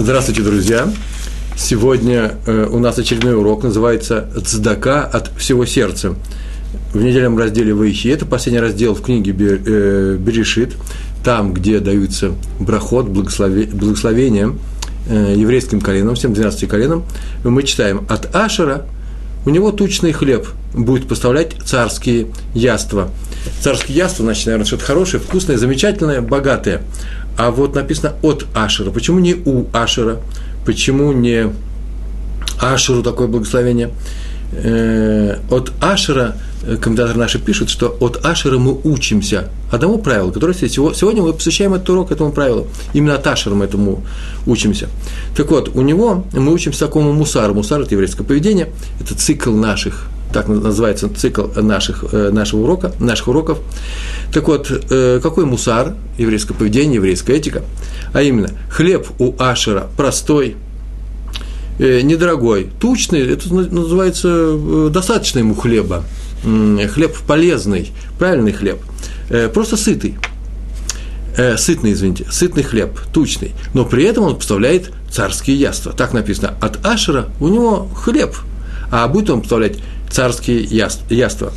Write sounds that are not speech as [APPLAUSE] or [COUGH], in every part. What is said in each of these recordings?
Здравствуйте, друзья! Сегодня э, у нас очередной урок, называется «Цдака от всего сердца». В недельном разделе «Ваихи» – это последний раздел в книге э, Берешит, там, где даются брахот, благословения э, еврейским коленам, всем 12 коленам. Мы читаем «От Ашера у него тучный хлеб будет поставлять царские яства». Царские яства, значит, наверное, что-то хорошее, вкусное, замечательное, богатое – а вот написано от Ашера. Почему не у Ашера? Почему не Ашеру такое благословение? Э, от Ашера, э, комментатор наши пишет, что от Ашера мы учимся одному правилу, которое сегодня мы посвящаем этот урок этому правилу. Именно от Ашера мы этому учимся. Так вот, у него мы учимся такому мусару. Мусар – это еврейское поведение, это цикл наших так называется цикл наших, э, нашего урока, наших уроков. Так вот, э, какой мусар, еврейское поведение, еврейская этика? А именно, хлеб у Ашера простой, э, недорогой, тучный, это называется достаточно ему хлеба, хлеб полезный, правильный хлеб, просто сытый, сытный, извините, сытный хлеб, тучный, но при этом он поставляет царские яства. Так написано, от Ашера у него хлеб, а будет он поставлять царские яства.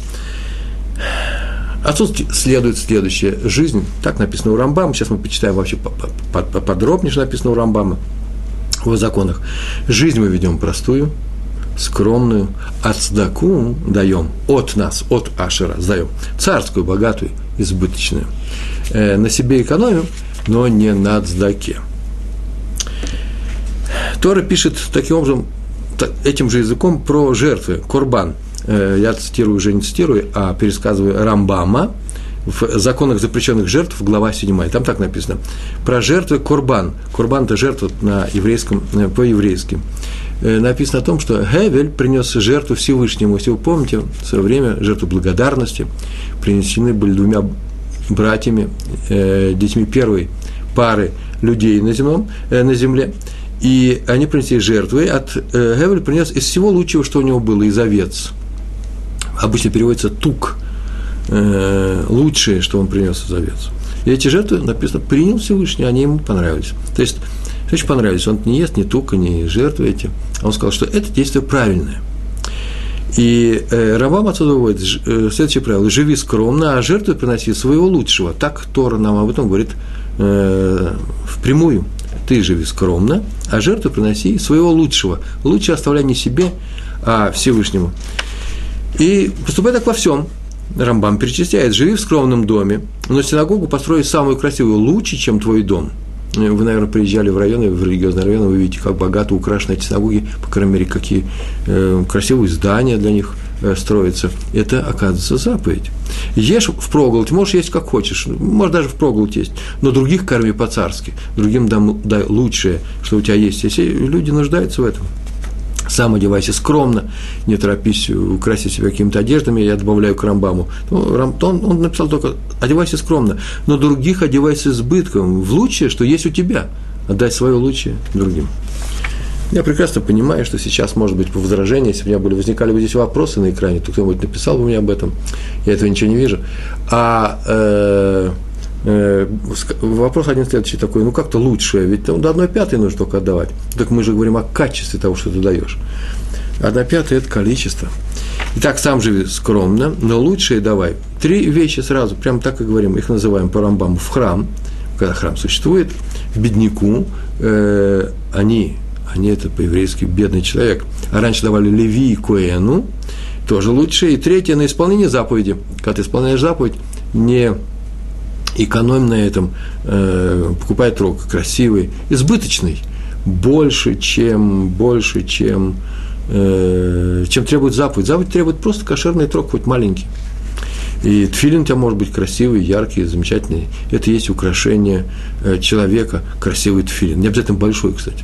Отсюда следует следующая жизнь, так написано у Рамбама, сейчас мы почитаем вообще подробнее, что написано у Рамбама в законах. Жизнь мы ведем простую, скромную, от сдаку даем, от нас, от Ашера сдаем, царскую, богатую, избыточную. Э, на себе экономим, но не на цдаке. Тора пишет таким образом, этим же языком про жертвы, корбан. Э, я цитирую, уже не цитирую, а пересказываю Рамбама в законах запрещенных жертв, глава 7. Там так написано. Про жертвы корбан. Корбан – это жертва на еврейском, э, по-еврейски. Э, написано о том, что Гевель принес жертву Всевышнему. Если вы помните, в свое время жертву благодарности принесены были двумя братьями, детьми первой пары людей на, земном, на земле – и они принесли жертвы, от э, Гевель принес из всего лучшего, что у него было, из овец. Обычно переводится тук, э, лучшее, что он принес из овец. И эти жертвы, написано, принял Всевышний, они ему понравились. То есть, очень понравились. Он не ест ни тука, ни жертвы эти. А он сказал, что это действие правильное. И э, Рамбам отсюда выводит э, следующее правило. Живи скромно, а жертвы приноси своего лучшего. Так Тора нам об этом говорит э, впрямую ты живи скромно, а жертву приноси своего лучшего. Лучше оставляй не себе, а Всевышнему. И поступай так во всем. Рамбам перечисляет, живи в скромном доме, но синагогу построй самую красивую, лучше, чем твой дом. Вы, наверное, приезжали в районы, в религиозные районы, вы видите, как богато украшены эти синагоги, по крайней мере, какие э, красивые здания для них э, строятся. Это, оказывается, заповедь. Ешь в проголодь, можешь есть как хочешь, можешь даже в проголодь есть, но других корми по-царски, другим дай лучшее, что у тебя есть. Если люди нуждаются в этом, сам одевайся скромно, не торопись украсить себя какими-то одеждами, я добавляю к Рамбаму. Ну, он, он написал только одевайся скромно, но других одевайся избытком, в лучшее, что есть у тебя, отдай свое лучшее другим. Я прекрасно понимаю, что сейчас, может быть, по если у меня были, возникали бы здесь вопросы на экране, то кто-нибудь написал бы мне об этом, я этого ничего не вижу. А э, э, вопрос один следующий такой, ну как-то лучшее, ведь ну, до одной пятой нужно только отдавать. Так мы же говорим о качестве того, что ты даешь. Одна пятая – это количество. Итак, сам живи скромно, но лучшее давай. Три вещи сразу, прям так и говорим, их называем по Рамбаму в храм, когда храм существует, бедняку, э, они они это по-еврейски бедный человек. А раньше давали Леви и Коэну, тоже лучше. И третье, на исполнение заповеди. Когда ты исполняешь заповедь, не экономь на этом, э, покупай трог красивый, избыточный, больше, чем, больше, чем, э, чем требует заповедь. Заповедь требует просто кошерный трог, хоть маленький. И тфилин у тебя может быть красивый, яркий, замечательный. Это есть украшение э, человека, красивый тфилин. Не обязательно большой, кстати.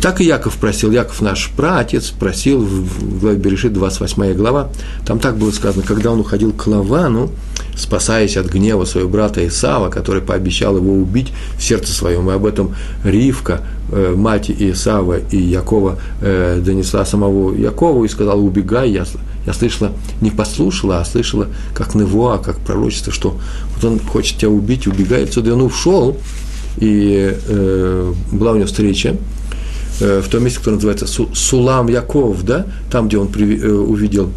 Так и Яков просил, Яков наш праотец просил в главе Берешит, 28 глава, там так было сказано, когда он уходил к Лавану, спасаясь от гнева своего брата Исава, который пообещал его убить в сердце своем, и об этом Ривка, э, мать Исава и Якова, э, донесла самого Якову и сказала, убегай, я, я слышала, не послушала, а слышала, как Невуа, как пророчество, что вот он хочет тебя убить, убегай отсюда, и он ушел, и э, была у него встреча в том месте, которое называется Сулам Яков, да, там, где он э, увидел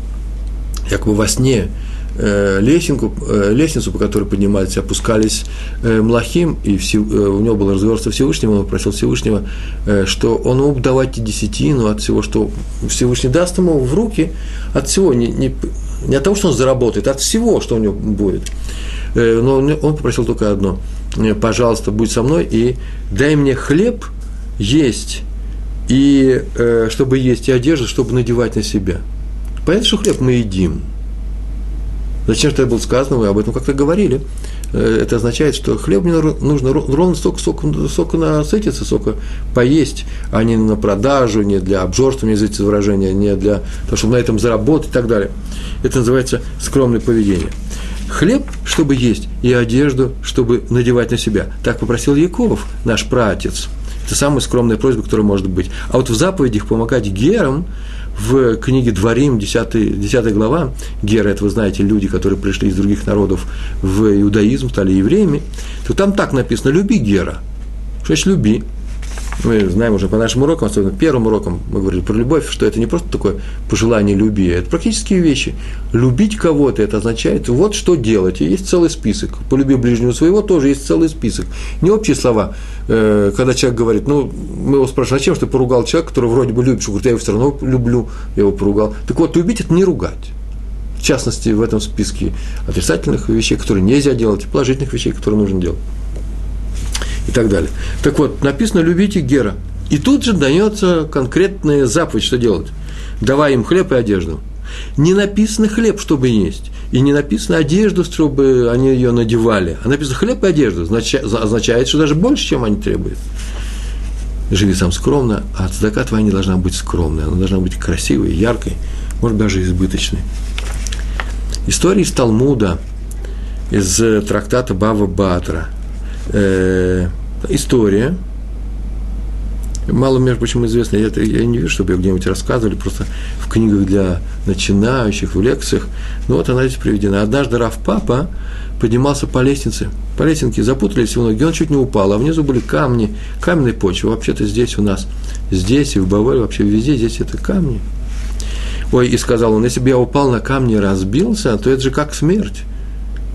якобы во сне Э, лесенку, э, лестницу, по которой поднимались, опускались э, Млахим, и у него был разговор со Всевышним, он попросил Всевышнего, что он мог давать десятину от всего, что Всевышний даст ему в руки, от всего, не, не, не от того, что он заработает, а от всего, что у него будет. Но он попросил только одно, пожалуйста, будь со мной и дай мне хлеб есть, и чтобы есть, и одежду, чтобы надевать на себя. Понятно, что хлеб мы едим – Зачем что это было сказано, мы об этом как-то говорили. Э, это означает, что хлеб мне нужно ровно столько, столько, столько насытиться, столько поесть, а не на продажу, не для обжорства, не извините выражение, не для того, чтобы на этом заработать и так далее. Это называется скромное поведение. Хлеб, чтобы есть, и одежду, чтобы надевать на себя. Так попросил Яков, наш праотец. Это самая скромная просьба, которая может быть. А вот в заповедях помогать герам – в книге Дворим, 10, 10 глава, Гера, это вы знаете, люди, которые пришли из других народов в иудаизм, стали евреями, то там так написано «люби Гера». Что значит «люби»? Мы знаем уже по нашим урокам, особенно первым урокам, мы говорили про любовь, что это не просто такое пожелание люби, это практические вещи. Любить кого-то, это означает, вот что делать, и есть целый список. Полюби ближнего своего, тоже есть целый список. Не общие слова, э, когда человек говорит, ну, мы его спрашиваем, зачем, что ты поругал человека, которого вроде бы любишь, он говорит, я его все равно люблю, я его поругал. Так вот, любить – это не ругать. В частности, в этом списке отрицательных вещей, которые нельзя делать, и положительных вещей, которые нужно делать и так далее. Так вот, написано «любите Гера». И тут же дается конкретная заповедь, что делать. Давай им хлеб и одежду. Не написано хлеб, чтобы есть, и не написано одежду, чтобы они ее надевали, а написано хлеб и одежду, означает, что даже больше, чем они требуют. Живи сам скромно, а цдака твоя не должна быть скромной, она должна быть красивой, яркой, может даже избыточной. История из Талмуда, из трактата Бава Батра – э, история, мало, между прочим, известно, я, я не вижу, чтобы ее где-нибудь рассказывали, просто в книгах для начинающих, в лекциях. Ну вот она здесь приведена. Однажды Раф Папа поднимался по лестнице, по лесенке, запутались его ноги, он чуть не упал, а внизу были камни, каменные почвы. Вообще-то здесь у нас, здесь и в Баваре, вообще везде здесь это камни. Ой, и сказал он, если бы я упал на камни и разбился, то это же как смерть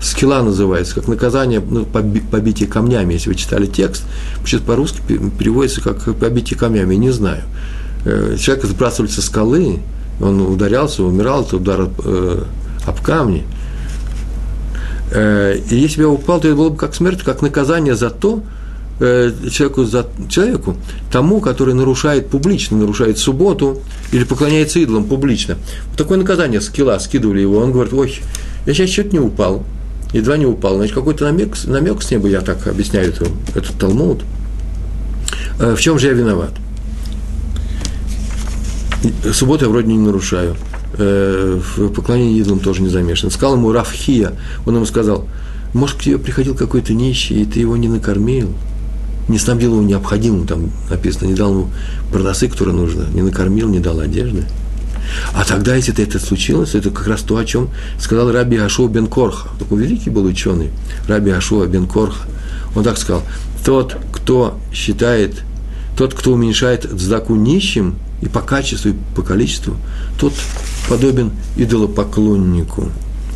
скилла называется, как наказание, ну, поби, побитие камнями, если вы читали текст, почему по-русски переводится как побитие камнями, не знаю. Э, человек сбрасывали со скалы, он ударялся, умирал от удара э, об камни. Э, и если бы я упал, то это было бы как смерть, как наказание за то, э, человеку, за, человеку, тому, который нарушает публично, нарушает субботу или поклоняется идолам публично. Вот такое наказание скилла, скидывали его, он говорит, ой, я сейчас чуть не упал, едва не упал. Значит, какой-то намек, намек с неба, я так объясняю эту, этот Талмуд. Э, в чем же я виноват? Субботу я вроде не нарушаю. Э, в поклонении идолам тоже не замешан. Сказал ему Рафхия, он ему сказал, может, к тебе приходил какой-то нищий, и ты его не накормил, не снабдил его необходимым, там написано, не дал ему продасы, которые нужно, не накормил, не дал одежды. А тогда, если это случилось, это как раз то, о чем сказал Раби Ашуа бен Корха. Такой великий был ученый, Раби Ашуа бен Корха. Он так сказал, тот, кто считает, тот, кто уменьшает дздаку нищим и по качеству, и по количеству, тот подобен идолопоклоннику.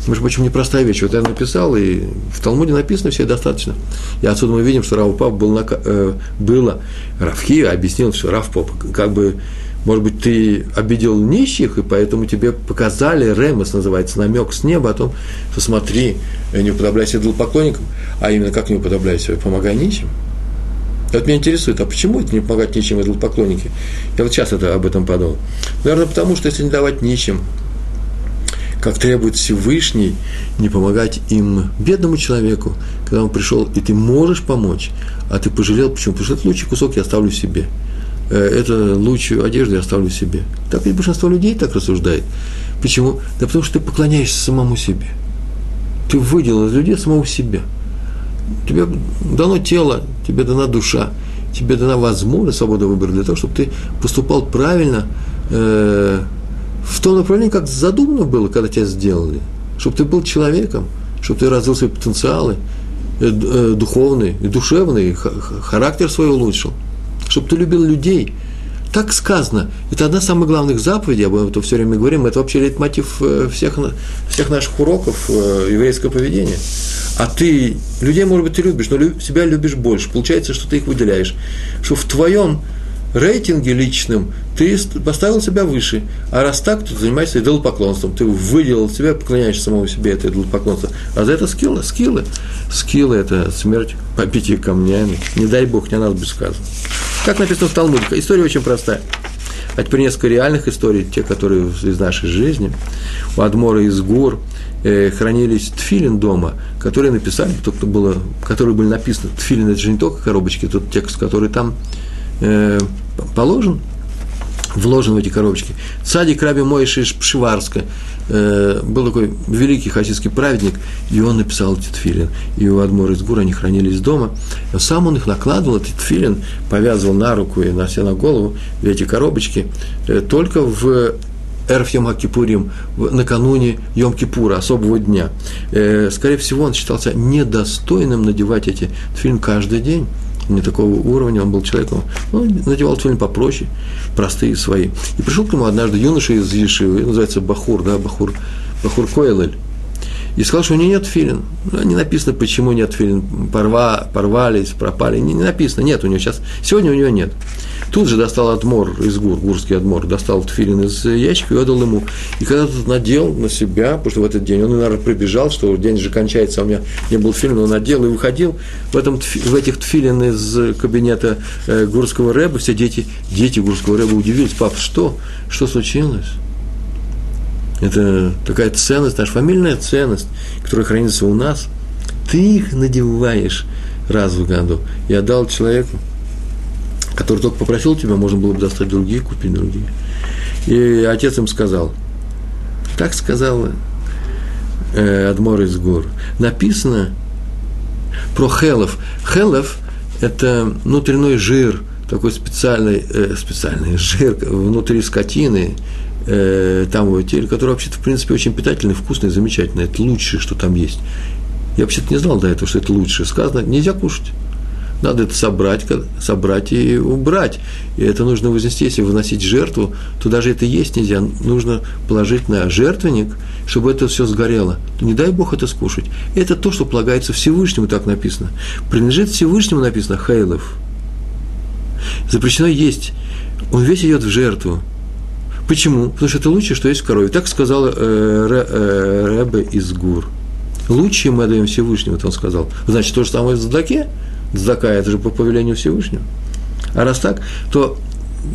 Между прочим, непростая вещь. Вот я написал, и в Талмуде написано все достаточно. И отсюда мы видим, что Рав Пап был, на, э, было, Равхи объяснил, что Рав Пап как бы может быть, ты обидел нищих, и поэтому тебе показали, ремес называется, намек с неба о том, что смотри, не уподобляйся идолопоклонникам, а именно как не уподобляйся, помогай нищим. И вот меня интересует, а почему это не помогать нищим идолопоклонники? Я вот сейчас это, об этом подумал. Наверное, потому что если не давать нищим, как требует Всевышний, не помогать им, бедному человеку, когда он пришел, и ты можешь помочь, а ты пожалел, почему? Потому что этот лучший кусок я оставлю себе – это лучшую одежду я оставлю себе. Так ведь большинство людей так рассуждает. Почему? Да потому что ты поклоняешься самому себе. Ты выделил из людей самого себя. Тебе дано тело, тебе дана душа, тебе дана возможность свобода выбора для того, чтобы ты поступал правильно э, в том направлении, как задумано было, когда тебя сделали. Чтобы ты был человеком, чтобы ты развил свои потенциалы, духовный, душевный, характер свой улучшил. Чтобы ты любил людей, так сказано. Это одна из самых главных заповедей, об этом все время говорим. Это вообще лейтмотив всех, всех наших уроков еврейского поведения. А ты, людей, может быть, ты любишь, но себя любишь больше. Получается, что ты их выделяешь. Что в твоем рейтинге личным ты поставил себя выше. А раз так, то ты занимаешься идолопоклонством. Ты выделил себя, поклоняешься самому себе, это идолопоклонство. А за это скиллы, скиллы. Скиллы – это смерть по пяти камнями. Не дай Бог, не надо бы сказано. Как написано в Талмуде, история очень простая. А теперь несколько реальных историй, те, которые из нашей жизни. У Адмора из Гур э, хранились тфилин дома, которые написали, только было, которые были написаны. Тфилин – это же не только коробочки, тот текст, который там э, положен, вложен в эти коробочки. Цадик Раби Моиши Пшиварска э, был такой великий хасидский праведник, и он написал эти тфилин. И у Адмора из Гура они хранились дома. Сам он их накладывал, этот тфилин, повязывал на руку и на все на голову, эти коробочки, э, только в Эрф Йом Акипурим, накануне Йом Кипура, особого дня. Э, скорее всего, он считался недостойным надевать эти тфилин каждый день не такого уровня, он был человеком, он надевал тфилин попроще, простые свои. И пришел к нему однажды юноша из Ешивы, называется Бахур, да, Бахур, Бахур Койлель, и сказал, что у него нет филин. Ну, не написано, почему нет филин. Порва, порвались, пропали. Не, не написано, нет у него сейчас. Сегодня у него нет. Тут же достал отмор из гур, гурский отмор, достал филин из ящика и отдал ему. И когда тот надел на себя, потому что в этот день он, наверное, прибежал, что день же кончается, а у меня не был филин, он надел и выходил. В, этом, в этих тфилин из кабинета э, гурского рэба все дети, дети гурского рэба удивились. Пап, что? Что случилось? Это такая ценность, наша фамильная ценность, которая хранится у нас. Ты их надеваешь раз в году и отдал человеку, который только попросил тебя, можно было бы достать другие, купить другие. И отец им сказал, так сказал э, Адмор из гор. Написано про хелов. Хелов – это внутренний жир, такой специальный, э, специальный жир внутри скотины, э, там его теле, который вообще-то, в принципе, очень питательный, вкусный, замечательный. Это лучшее, что там есть. Я вообще-то не знал до этого, что это лучшее. Сказано, нельзя кушать. Надо это собрать, собрать и убрать. И это нужно вознести. Если выносить жертву, то даже это есть нельзя. Нужно положить на жертвенник, чтобы это все сгорело. Не дай Бог это скушать. Это то, что полагается Всевышнему, так написано. Принадлежит Всевышнему написано Хейлов. Запрещено есть. Он весь идет в жертву. Почему? Потому что это лучшее, что есть в корове. Так сказал э, э, из Гур. Лучшее мы отдаем Всевышнему, это он сказал. Значит, то же самое в Здаке. Здака – это же по повелению Всевышнего. А раз так, то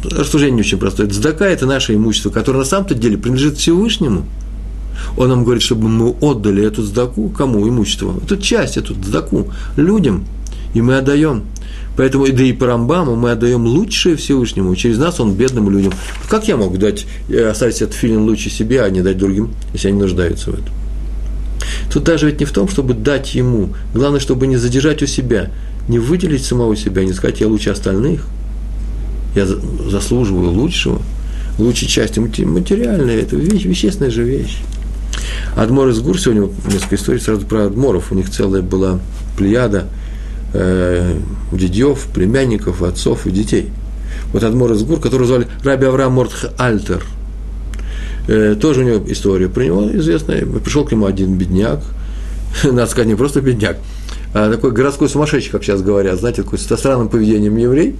рассуждение очень простое. Здака – это наше имущество, которое на самом-то деле принадлежит Всевышнему. Он нам говорит, чтобы мы отдали эту здаку, кому имущество? Эту часть, эту здаку людям, и мы отдаем. Поэтому, да и по Рамбаму мы отдаем лучшее Всевышнему, через нас он бедным людям. Как я могу дать, э, оставить этот филин лучше себе, а не дать другим, если они нуждаются в этом? Тут даже ведь не в том, чтобы дать ему. Главное, чтобы не задержать у себя, не выделить самого себя, не сказать, я лучше остальных. Я заслуживаю лучшего, лучшей части материальной, это вещь, вещественная же вещь. Адмор из Гур, сегодня несколько историй сразу про Адморов, у них целая была плеяда – э, дедьев, племянников, отцов и детей. Вот Адмор из Гур, который звали Раби Авраам Мортх Альтер. Э, тоже у него история про него известная. Пришел к нему один бедняк, [LAUGHS] надо сказать, не просто бедняк, а такой городской сумасшедший, как сейчас говорят, знаете, такой со странным поведением еврей.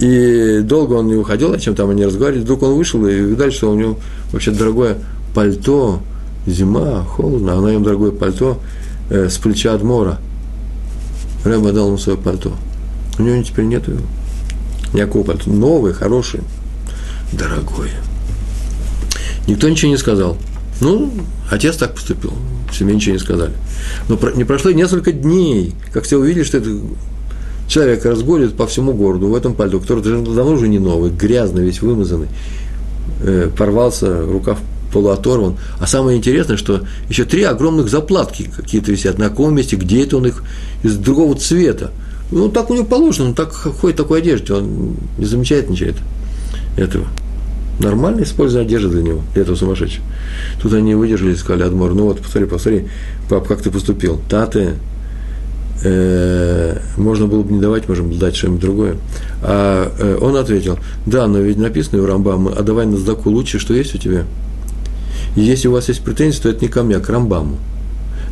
И долго он не уходил, о чем там они разговаривали. Вдруг он вышел и видали, что у него вообще дорогое пальто, зима, холодно, а на нем дорогое пальто э, с плеча Адмора – Рэба дал ему свое пальто. У него теперь нету его. Никакого пальто. Новое, хорошее, дорогое. Никто ничего не сказал. Ну, отец так поступил. Семье ничего не сказали. Но не прошло несколько дней, как все увидели, что это человек разгонит по всему городу в этом пальто, который давно уже не новый, грязный, весь вымазанный, э, порвался, рукав полуоторван. А самое интересное, что еще три огромных заплатки какие-то висят. На каком месте, где это он их из другого цвета. Ну, так у него положено, он так ходит в такой одежде, он не замечает ничего этого. Нормально использование одежды для него, для этого сумасшедшего. Тут они выдержали и сказали, Адмор, ну вот, посмотри, посмотри, пап, как ты поступил. Таты, э, можно было бы не давать, можем дать что-нибудь другое. А э, он ответил, да, но ведь написано у Рамбама, а давай на сдаку лучше, что есть у тебя. И если у вас есть претензии, то это не ко мне, а к Рамбаму.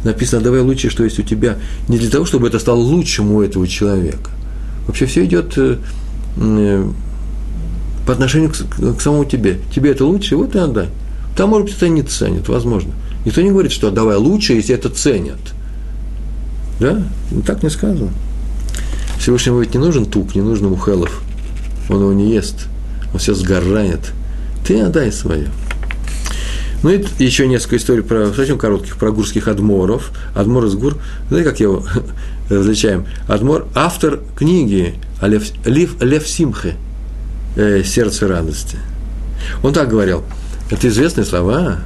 Написано, давай лучше, что есть у тебя. Не для того, чтобы это стало лучшим у этого человека. Вообще все идет э, э, по отношению к, к самому тебе. Тебе это лучше, вот и отдай. Там, может быть, это не ценят, возможно. Никто не говорит, что давай лучше, если это ценят. Да? Так не сказано. Всевышнему ведь не нужен тук, не нужен мухелов. Он его не ест. Он все сгорает. Ты отдай свое. Ну и еще несколько историй про совсем коротких, про гурских адморов. Адмор из гур. Знаете, как его [LAUGHS] различаем? Адмор – автор книги Лев, Лев, Лев Симхе э, «Сердце радости». Он так говорил. Это известные слова.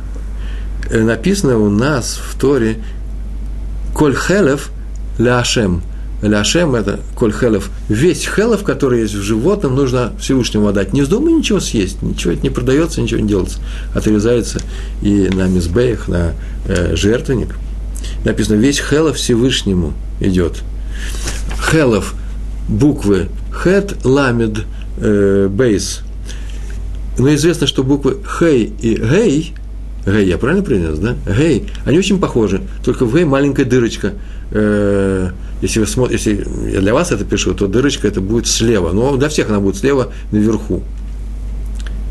Э, написано у нас в Торе «Коль хелев ляшем». Ляшем – это коль хелев. Весь хелев, который есть в животном, нужно Всевышнему отдать. Не вздумай ничего съесть, ничего это не продается, ничего не делается. Отрезается и на мизбеях, на э, жертвенник. Написано, весь хелев Всевышнему идет. Хелев – буквы хет, ламед, э, бейс. Но известно, что буквы хей и гей, гей, я правильно принес, да? Гей, они очень похожи, только в гей маленькая дырочка – э, если вы смотрите, если я для вас это пишу, то дырочка это будет слева. Но для всех она будет слева наверху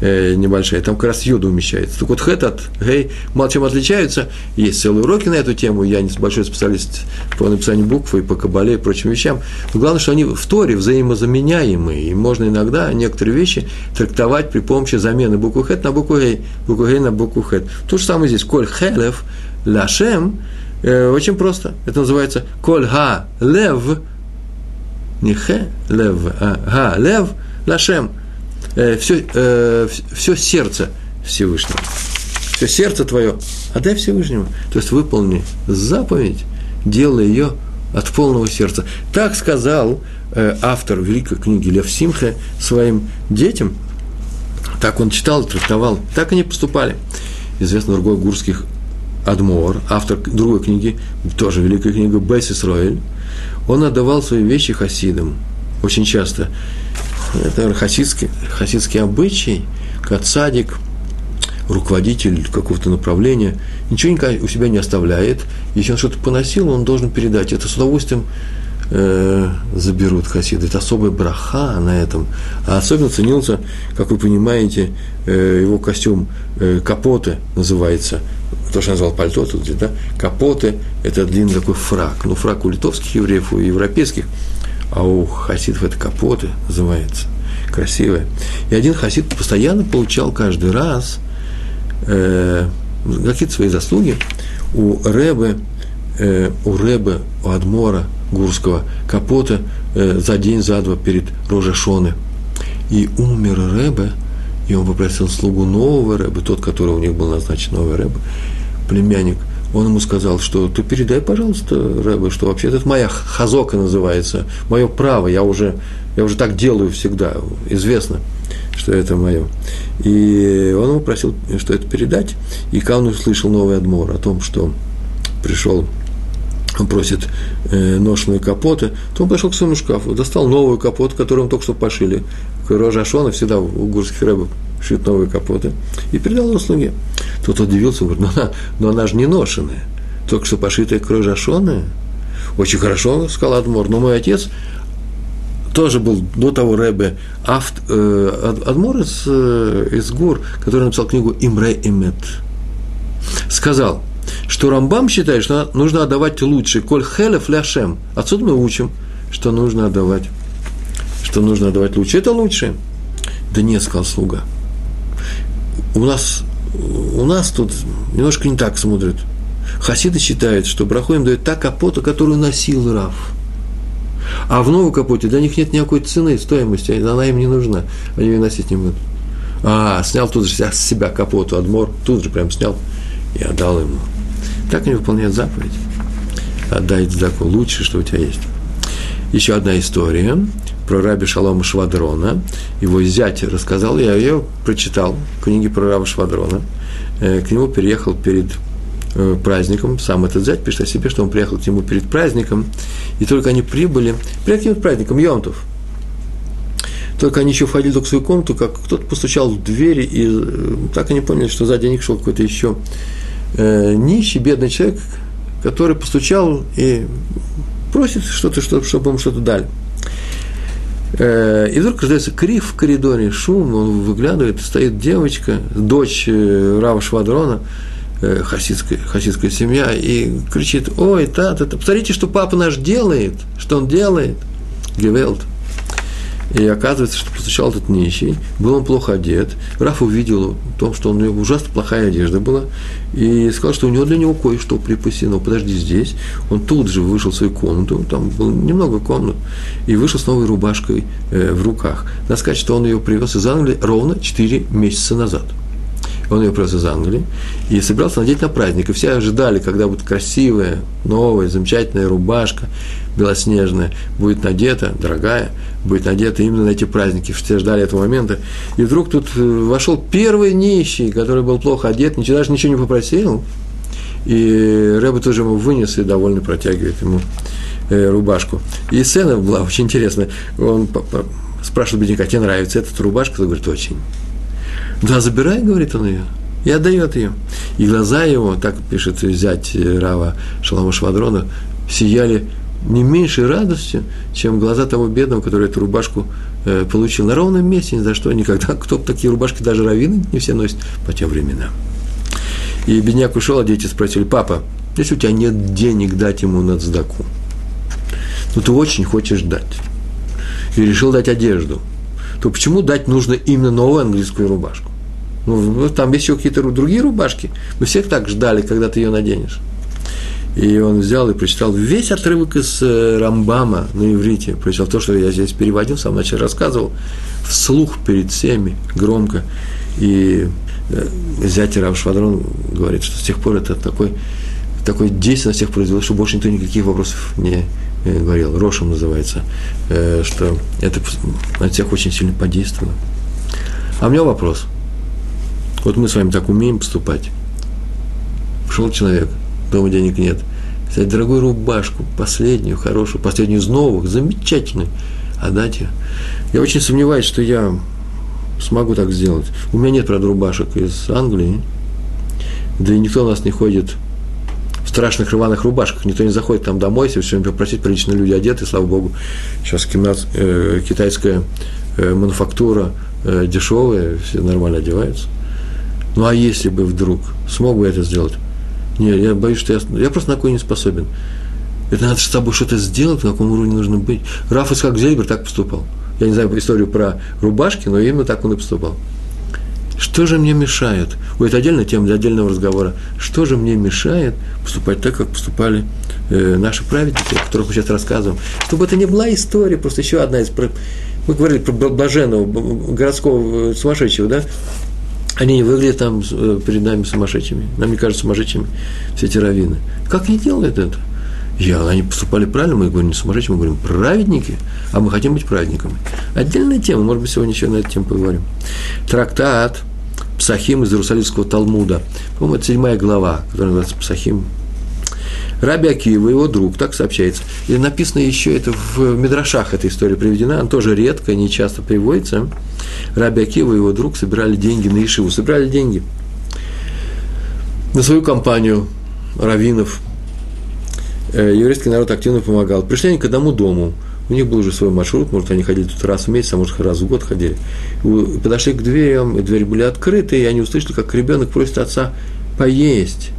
э, небольшая. Там как раз йода умещается. Так вот, хэт от гей мало чем отличаются. Есть целые уроки на эту тему. Я не большой специалист по написанию букв и по кабале и прочим вещам. Но главное, что они в Торе взаимозаменяемые. И можно иногда некоторые вещи трактовать при помощи замены буквы хэт на букву гей, букву гей на букву хэт. То же самое здесь. Коль хелев ляшем – очень просто. Это называется коль ха лев, не хе лев, а га лев лашем. Э, все, э, все сердце Всевышнего. Все сердце твое отдай Всевышнему. То есть выполни заповедь, делай ее от полного сердца. Так сказал э, автор великой книги Лев Симхе своим детям. Так он читал, трактовал. Так они поступали. Известно другой гурских Адмор, автор другой книги, тоже великая книга, Бесс Исроэль, он отдавал свои вещи хасидам. Очень часто. Это, наверное, хасидский, хасидский обычай, как руководитель какого-то направления, ничего у себя не оставляет. Если он что-то поносил, он должен передать. Это с удовольствием э, заберут хасиды. Это особая браха на этом. А особенно ценился, как вы понимаете, э, его костюм э, капоты называется – то, что я назвал пальто тут, да, капоты, это длинный такой фрак. Ну, фрак у литовских евреев, у европейских, а у хасидов это капоты называется, красивые. И один хасид постоянно получал каждый раз э, какие-то свои заслуги у Рэбе, э, у Рэбе, у Адмора Гурского, капота э, за день, за два перед Рожашоны. И умер Рэбе, и он попросил слугу нового Рэбе, тот, который у них был назначен новый Рэбе, племянник, он ему сказал, что ты передай, пожалуйста, Рэбе, что вообще это моя хазока называется, мое право, я уже, я уже так делаю всегда, известно, что это мое. И он ему просил, что это передать, и он услышал новый адмор о том, что пришел он просит э, ношеные капоты, то он пошел к своему шкафу, достал новый капот, который он только что пошили. Рожа Ашона всегда у гурских рэбов шьют новые капоты, и передал его слуге. Тот удивился, говорит, но она, но она же не ношеная, только что пошитая к рожашоная. Очень хорошо, сказал Адмор, но мой отец тоже был до того Рэбе Авт, э, Адмор из, э, из Гур, который написал книгу «Имре Эмет», сказал, что Рамбам считает, что нужно отдавать лучше, коль хелев ляшем. Отсюда мы учим, что нужно отдавать, что нужно отдавать лучше. Это лучше. Да нет, сказал слуга. У нас у нас тут немножко не так смотрят. Хасиды считают, что браху им дают та капота, которую носил Раф. А в новой капоте для них нет никакой цены, стоимости, она им не нужна, они ее носить не будут. А, снял тут же с себя капоту, адмор, тут же прям снял и отдал ему. Так они выполняют заповедь. Отдай заку лучше, что у тебя есть. Еще одна история про раби Шалома Швадрона. Его зять рассказал, я ее прочитал, книги про раба Швадрона. Э, к нему переехал перед э, праздником, сам этот зять пишет о себе, что он приехал к нему перед праздником, и только они прибыли, перед каким праздником, Йомтов, только они еще входили в свою комнату, как кто-то постучал в двери, и э, так они поняли, что сзади них шел какой-то еще нищий, бедный человек, который постучал и просит что-то, чтобы ему что-то дали. Э, и вдруг раздается крик в коридоре, шум, он выглядывает, стоит девочка, дочь э, Рава Швадрона, э, хасидская, хасидская семья, и кричит, ой, тата, посмотрите, что папа наш делает, что он делает. Гевелт – и оказывается, что постучал этот нищий, был он плохо одет. Раф увидел том, что у него ужасно плохая одежда была, и сказал, что у него для него кое-что припасено. Подожди здесь. Он тут же вышел в свою комнату, там было немного комнат, и вышел с новой рубашкой э, в руках. Надо сказать, что он ее привез из Англии ровно 4 месяца назад. Он ее привез из Англии и собирался надеть на праздник. И все ожидали, когда будет красивая, новая, замечательная рубашка, белоснежная, будет надета, дорогая, будет надета именно на эти праздники. Все ждали этого момента. И вдруг тут э, вошел первый нищий, который был плохо одет, ничего, даже ничего не попросил. И Рэба тоже ему вынес и довольно протягивает ему э, рубашку. И сцена была очень интересная. Он спрашивает бедняка, тебе нравится эта рубашка? Он говорит, очень. Да, забирай, говорит он ее, и отдает ее. И глаза его, так пишет зять Рава Шалама Швадрона, сияли не меньшей радостью, чем глаза того бедного, который эту рубашку э, получил на ровном месте, ни за что, никогда. [LAUGHS] Кто такие рубашки даже раввины не все носят по тем временам. И бедняк ушел, а дети спросили, папа, если у тебя нет денег дать ему на цдаку, но ты очень хочешь дать, и решил дать одежду, то почему дать нужно именно новую английскую рубашку? Ну, там есть еще какие-то другие рубашки. Мы всех так ждали, когда ты ее наденешь. И он взял и прочитал весь отрывок из э, Рамбама на иврите. Прочитал то, что я здесь переводил, сам начал рассказывал, вслух перед всеми, громко. И э, зятя Рав Швадрон говорит, что с тех пор это такой, такой действие на всех произвело, что больше никто никаких вопросов не говорил. Рошем называется, что это на всех очень сильно подействовало. А у меня вопрос. Вот мы с вами так умеем поступать. Пришел человек – дома денег нет. Взять дорогую рубашку, последнюю, хорошую, последнюю из новых, замечательную, отдать ее. Я очень сомневаюсь, что я смогу так сделать. У меня нет, правда, рубашек из Англии, да и никто у нас не ходит страшных рваных рубашках, никто не заходит там домой, если все попросить, прилично люди одеты, слава богу. Сейчас э, китайская э, мануфактура э, дешевая, все нормально одеваются. Ну а если бы вдруг смог бы это сделать? Нет, я боюсь, что я, я просто на такое не способен. Это надо с собой что-то сделать, на каком уровне нужно быть. Раф Исхак Зельбер так поступал. Я не знаю историю про рубашки, но именно так он и поступал. Что же мне мешает? Ой, это отдельная тема для отдельного разговора. Что же мне мешает поступать так, как поступали э, наши праведники, о которых мы сейчас рассказываем? Чтобы это не была история, просто еще одна из... Мы говорили про блаженного городского э, сумасшедшего, да? Они не выглядят там э, перед нами сумасшедшими. Нам не кажутся сумасшедшими все эти раввины. Как они делают это? Я, они поступали правильно, мы говорим не сумасшедшие, мы говорим праведники, а мы хотим быть праведниками. Отдельная тема, может быть, сегодня еще на эту тему поговорим. Трактат Псахим из Иерусалимского Талмуда. По-моему, это седьмая глава, которая называется Псахим Раби Акива, его друг, так сообщается. И написано еще это в Мидрашах, эта история приведена, она тоже редко, не часто приводится. Раби Акива и его друг собирали деньги на Ишиву, собирали деньги на свою компанию раввинов. Э, еврейский народ активно помогал. Пришли они к одному дому, у них был уже свой маршрут, может, они ходили тут раз в месяц, а может, раз в год ходили. Подошли к дверям, и двери были открыты, и они услышали, как ребенок просит отца поесть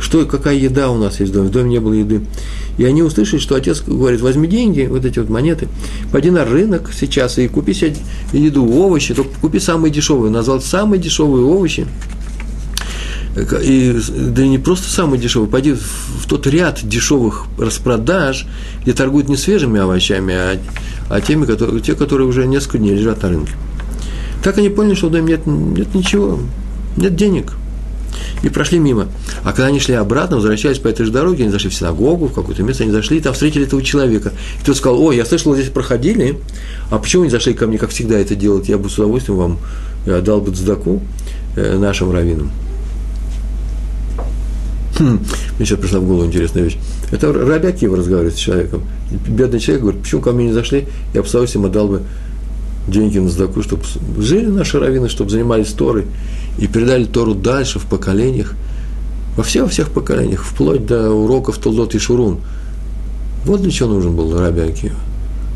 что, какая еда у нас есть в доме, в доме не было еды. И они услышали, что отец говорит, возьми деньги, вот эти вот монеты, пойди на рынок сейчас и купи себе еду, овощи, только купи самые дешевые. Назвал самые дешевые овощи. И, да и не просто самые дешевые, пойди в тот ряд дешевых распродаж, где торгуют не свежими овощами, а, а теми, которые, те, которые уже несколько дней лежат на рынке. Так они поняли, что в доме нет, нет ничего, нет денег – и прошли мимо. А когда они шли обратно, возвращались по этой же дороге, они зашли в синагогу, в какое-то место, они зашли, и там встретили этого человека. И тот сказал, ой, я слышал, здесь проходили, а почему не зашли ко мне, как всегда это делать? Я бы с удовольствием вам отдал бы цдаку э, нашим раввинам. Хм, мне сейчас пришла в голову интересная вещь. Это Раби Акива разговаривает с человеком. Бедный человек говорит, почему ко мне не зашли, я бы с удовольствием отдал бы деньги на сдаку, чтобы жили наши раввины, чтобы занимались Торой и передали Тору дальше в поколениях, во всех, во всех поколениях, вплоть до уроков Толдот и Шурун. Вот для чего нужен был Раби Акива.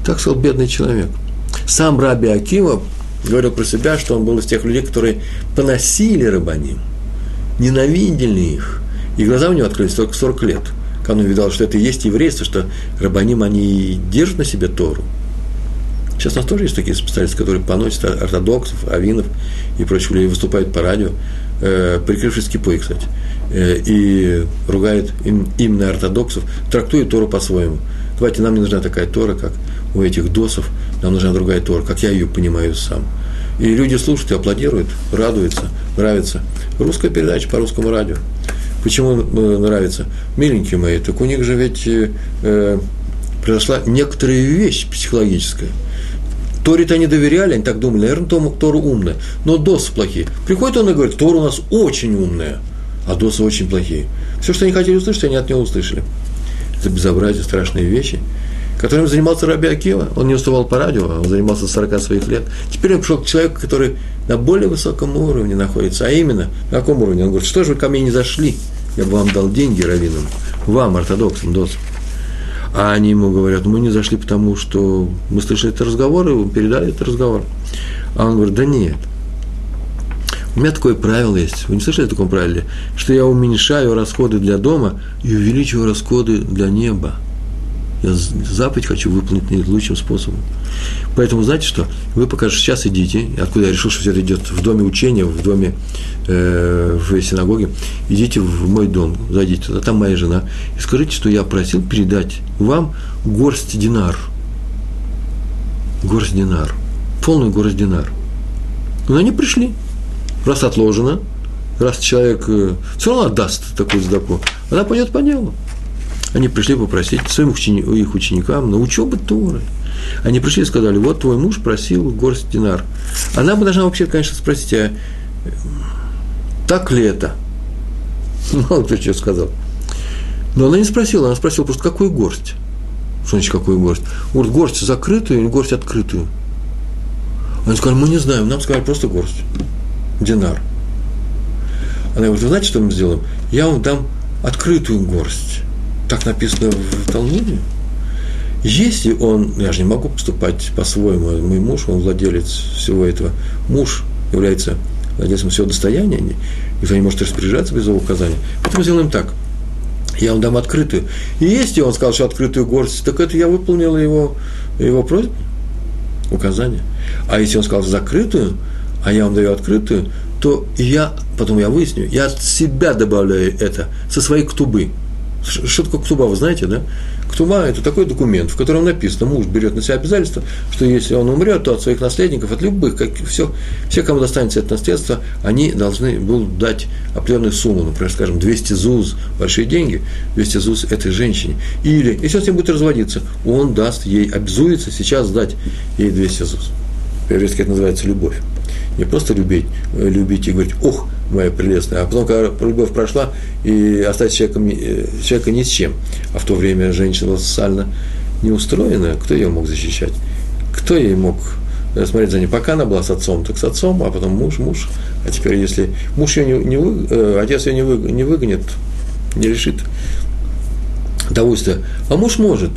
Так сказал бедный человек. Сам Раби Акива говорил про себя, что он был из тех людей, которые поносили рабаним, ненавидели их. И глаза у него открылись только 40 лет, когда он видал, что это и есть еврейство, что рабаним, они держат на себе Тору. Сейчас у нас тоже есть такие специалисты, которые поносят ортодоксов, авинов и прочих людей, выступают по радио, э, прикрывшись кипой, кстати, э, и ругают им, именно ортодоксов, трактуют Тору по-своему. Давайте, нам не нужна такая Тора, как у этих досов, нам нужна другая Тора, как я ее понимаю сам. И люди слушают и аплодируют, радуются, нравится. Русская передача по русскому радио. Почему э, нравится? Миленькие мои, так у них же ведь э, э произошла некоторая вещь психологическая. Торе-то они доверяли, они так думали, наверное, Тому, Тору умная, но досы плохие. Приходит он и говорит, Тора у нас очень умная, а досы очень плохие. Все, что они хотели услышать, они от него услышали. Это безобразие, страшные вещи – которым занимался Раби Акива. Он не уставал по радио, он занимался 40 своих лет. Теперь он пришел к человеку, который на более высоком уровне находится. А именно, на каком уровне? Он говорит, что же вы ко мне не зашли? Я бы вам дал деньги раввинам, вам, ортодоксам, досам. А они ему говорят, мы не зашли, потому что мы слышали этот разговор, и передали этот разговор. А он говорит, да нет. У меня такое правило есть. Вы не слышали о таком правиле? Что я уменьшаю расходы для дома и увеличиваю расходы для неба. Я заповедь хочу выполнить наилучшим способом. Поэтому, знаете что, вы пока сейчас идите, откуда я решил, что все это идет в доме учения, в доме, э, в синагоге, идите в мой дом, зайдите туда, там моя жена, и скажите, что я просил передать вам горсть динар. Горсть динар. Полную горсть динар. Но они пришли. Раз отложено, раз человек э, все равно отдаст такую сдаку, она пойдет по делу. Они пришли попросить своим учени, их ученикам на учебу Торы. Они пришли и сказали, вот твой муж просил горсть динар. Она бы должна вообще, конечно, спросить, а так ли это? [LAUGHS] Мало кто что сказал. Но она не спросила, она спросила просто, какую горсть? Что значит, какую горсть? Говорит, горсть закрытую или горсть открытую? Они сказали, мы не знаем, нам сказали просто горсть, динар. Она говорит, вы знаете, что мы сделаем? Я вам дам открытую горсть так написано в Талмуде. Если он, я же не могу поступать по-своему, мой муж, он владелец всего этого, муж является владельцем всего достояния, никто не может распоряжаться без его указания. Поэтому сделаем так. Я вам дам открытую. И если он сказал, что открытую горсть, так это я выполнил его, его просьбу, указание. А если он сказал закрытую, а я вам даю открытую, то я, потом я выясню, я от себя добавляю это, со своей ктубы – что такое ктуба, вы знаете, да? Ктуба – это такой документ, в котором написано, муж берет на себя обязательство, что если он умрет, то от своих наследников, от любых, как, все, все, кому достанется это наследство, они должны будут дать определенную сумму, например, скажем, 200 ЗУЗ, большие деньги, 200 ЗУЗ этой женщине. Или, если он с ним будет разводиться, он даст ей, обязуется сейчас дать ей 200 ЗУЗ. По-еврейски это называется любовь. Не просто любить, э, любить и говорить, ох, моя прелестная, а потом, когда любовь прошла, и остаться человеком, э, человека ни с чем. А в то время женщина была социально не устроена, кто ее мог защищать? Кто ей мог э, смотреть за ней? Пока она была с отцом, так с отцом, а потом муж, муж. А теперь, если муж ее не, не вы, э, отец ее не, вы, не выгонит, не решит удовольствие, а муж может,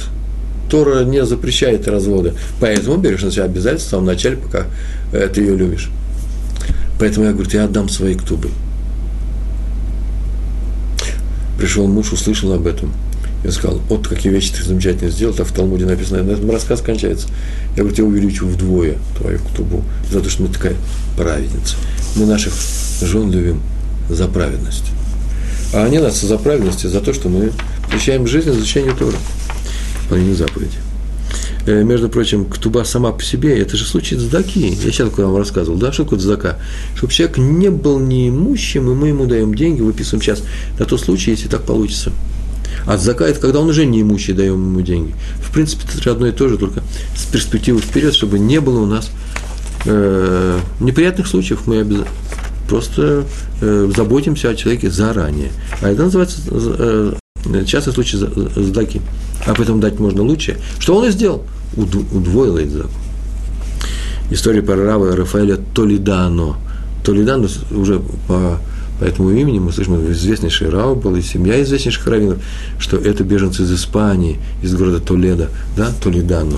Тора не запрещает развода. Поэтому берешь на себя обязательства в начале, пока ты ее любишь. Поэтому я говорю, я отдам свои ктубы. Пришел муж, услышал об этом. Я сказал, вот какие вещи ты замечательно сделал, так в Талмуде написано, на этом рассказ кончается. Я говорю, я увеличу вдвое твою ктубу, за то, что мы такая праведница. Мы наших жен любим за праведность. А они нас за праведность, за то, что мы защищаем жизнь, защищаем Торы. Выполнение заповеди. Э, между прочим, ктуба сама по себе, это же случай цдаки. Я сейчас вам рассказывал, да, что такое цдака? Чтобы человек не был неимущим, и мы ему даем деньги, выписываем сейчас на тот случай, если так получится. А цдака – это когда он уже неимущий, даем ему деньги. В принципе, это одно и то же, только с перспективой вперед, чтобы не было у нас э, неприятных случаев, мы обязательно просто э, заботимся о человеке заранее. А это называется э, частный случай сдаки. А поэтому дать можно лучше. Что он и сделал? Удвоил этот закон. История про Рава Рафаэля Толидано. Толидано уже по, по этому имени мы слышим, известнейший Рав был, и семья известнейших раввинов, что это беженцы из Испании, из города Толеда, да, Толидано.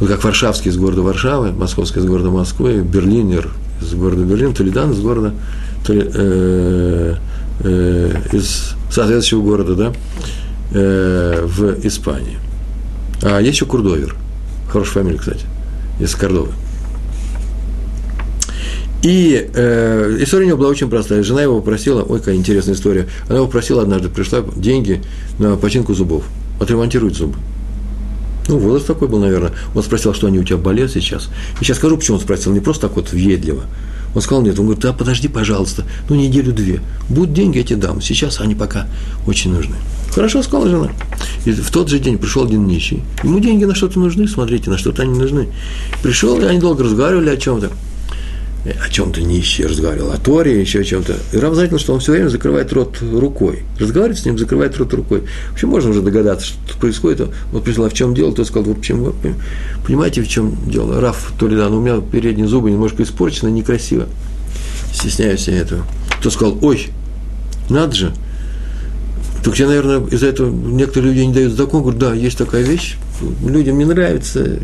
Вот как Варшавский из города Варшавы, Московский из города Москвы, Берлинер из города Берлин, Толидан из города Толи, э, э, из соответствующего города, да, э, в Испании. А есть еще Курдовер. Хорошая фамилия, кстати, из Кордовы. И э, история у него была очень простая. Жена его попросила, ой, какая интересная история. Она его попросила однажды, пришла деньги на починку зубов, отремонтировать зубы. Ну, возраст такой был, наверное. Он спросил, что они у тебя болят сейчас. И сейчас скажу, почему он спросил. Не просто так вот въедливо. Он сказал, нет. Он говорит, да, подожди, пожалуйста, ну, неделю-две. Будут деньги, я тебе дам. Сейчас они пока очень нужны. Хорошо, сказала жена. И в тот же день пришел один нищий. Ему деньги на что-то нужны, смотрите, на что-то они нужны. Пришел, и они долго разговаривали о чем-то о чем-то нищий разговаривал, о Торе, еще о чем-то. И Рав заметил, что он все время закрывает рот рукой. Разговаривает с ним, закрывает рот рукой. Вообще можно уже догадаться, что происходит. Вот пришел, в чем дело? Тот сказал, в общем, понимаете, в чем дело? Раф Толидан, у меня передние зубы немножко испорчены, некрасиво. Стесняюсь я этого. Тот сказал, ой, надо же. Так я, наверное, из-за этого некоторые люди не дают закон. Говорят, да, есть такая вещь, людям не нравится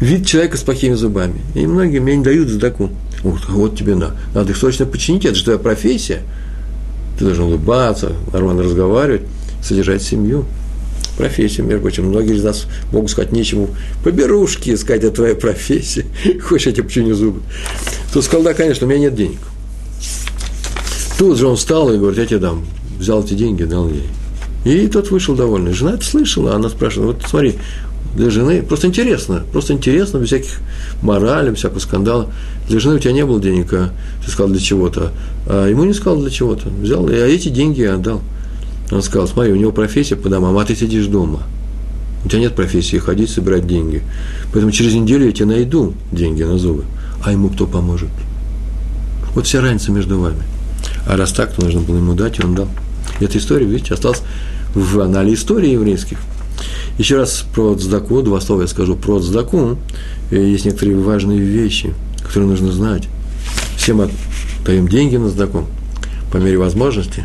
вид человека с плохими зубами. И многие мне не дают задаку. Вот, вот тебе на, надо их срочно починить, это же твоя профессия. Ты должен улыбаться, нормально разговаривать, содержать семью. Профессия, между прочим. Многие из нас могут сказать нечему. Поберушки искать, это твоя профессия. [LAUGHS] Хочешь, я тебе починю зубы. Тут сказал, да, конечно, у меня нет денег. Тут же он встал и говорит, я тебе дам. Взял эти деньги, дал ей. И тот вышел довольный. Жена это слышала, она спрашивала, вот смотри, для жены просто интересно, просто интересно, без всяких морали, без всякого скандала. Для жены у тебя не было денег, а ты сказал для чего-то, а ему не сказал для чего-то. Взял, а эти деньги я отдал. Он сказал, смотри, у него профессия по домам, а ты сидишь дома. У тебя нет профессии ходить, собирать деньги. Поэтому через неделю я тебе найду деньги на зубы. А ему кто поможет? Вот вся разница между вами. А раз так, то нужно было ему дать, и он дал. И эта история, видите, осталась в анале истории еврейских – еще раз про цдаку, два слова я скажу про цдаку. Есть некоторые важные вещи, которые нужно знать. Все мы даем деньги на цдаку по мере возможности.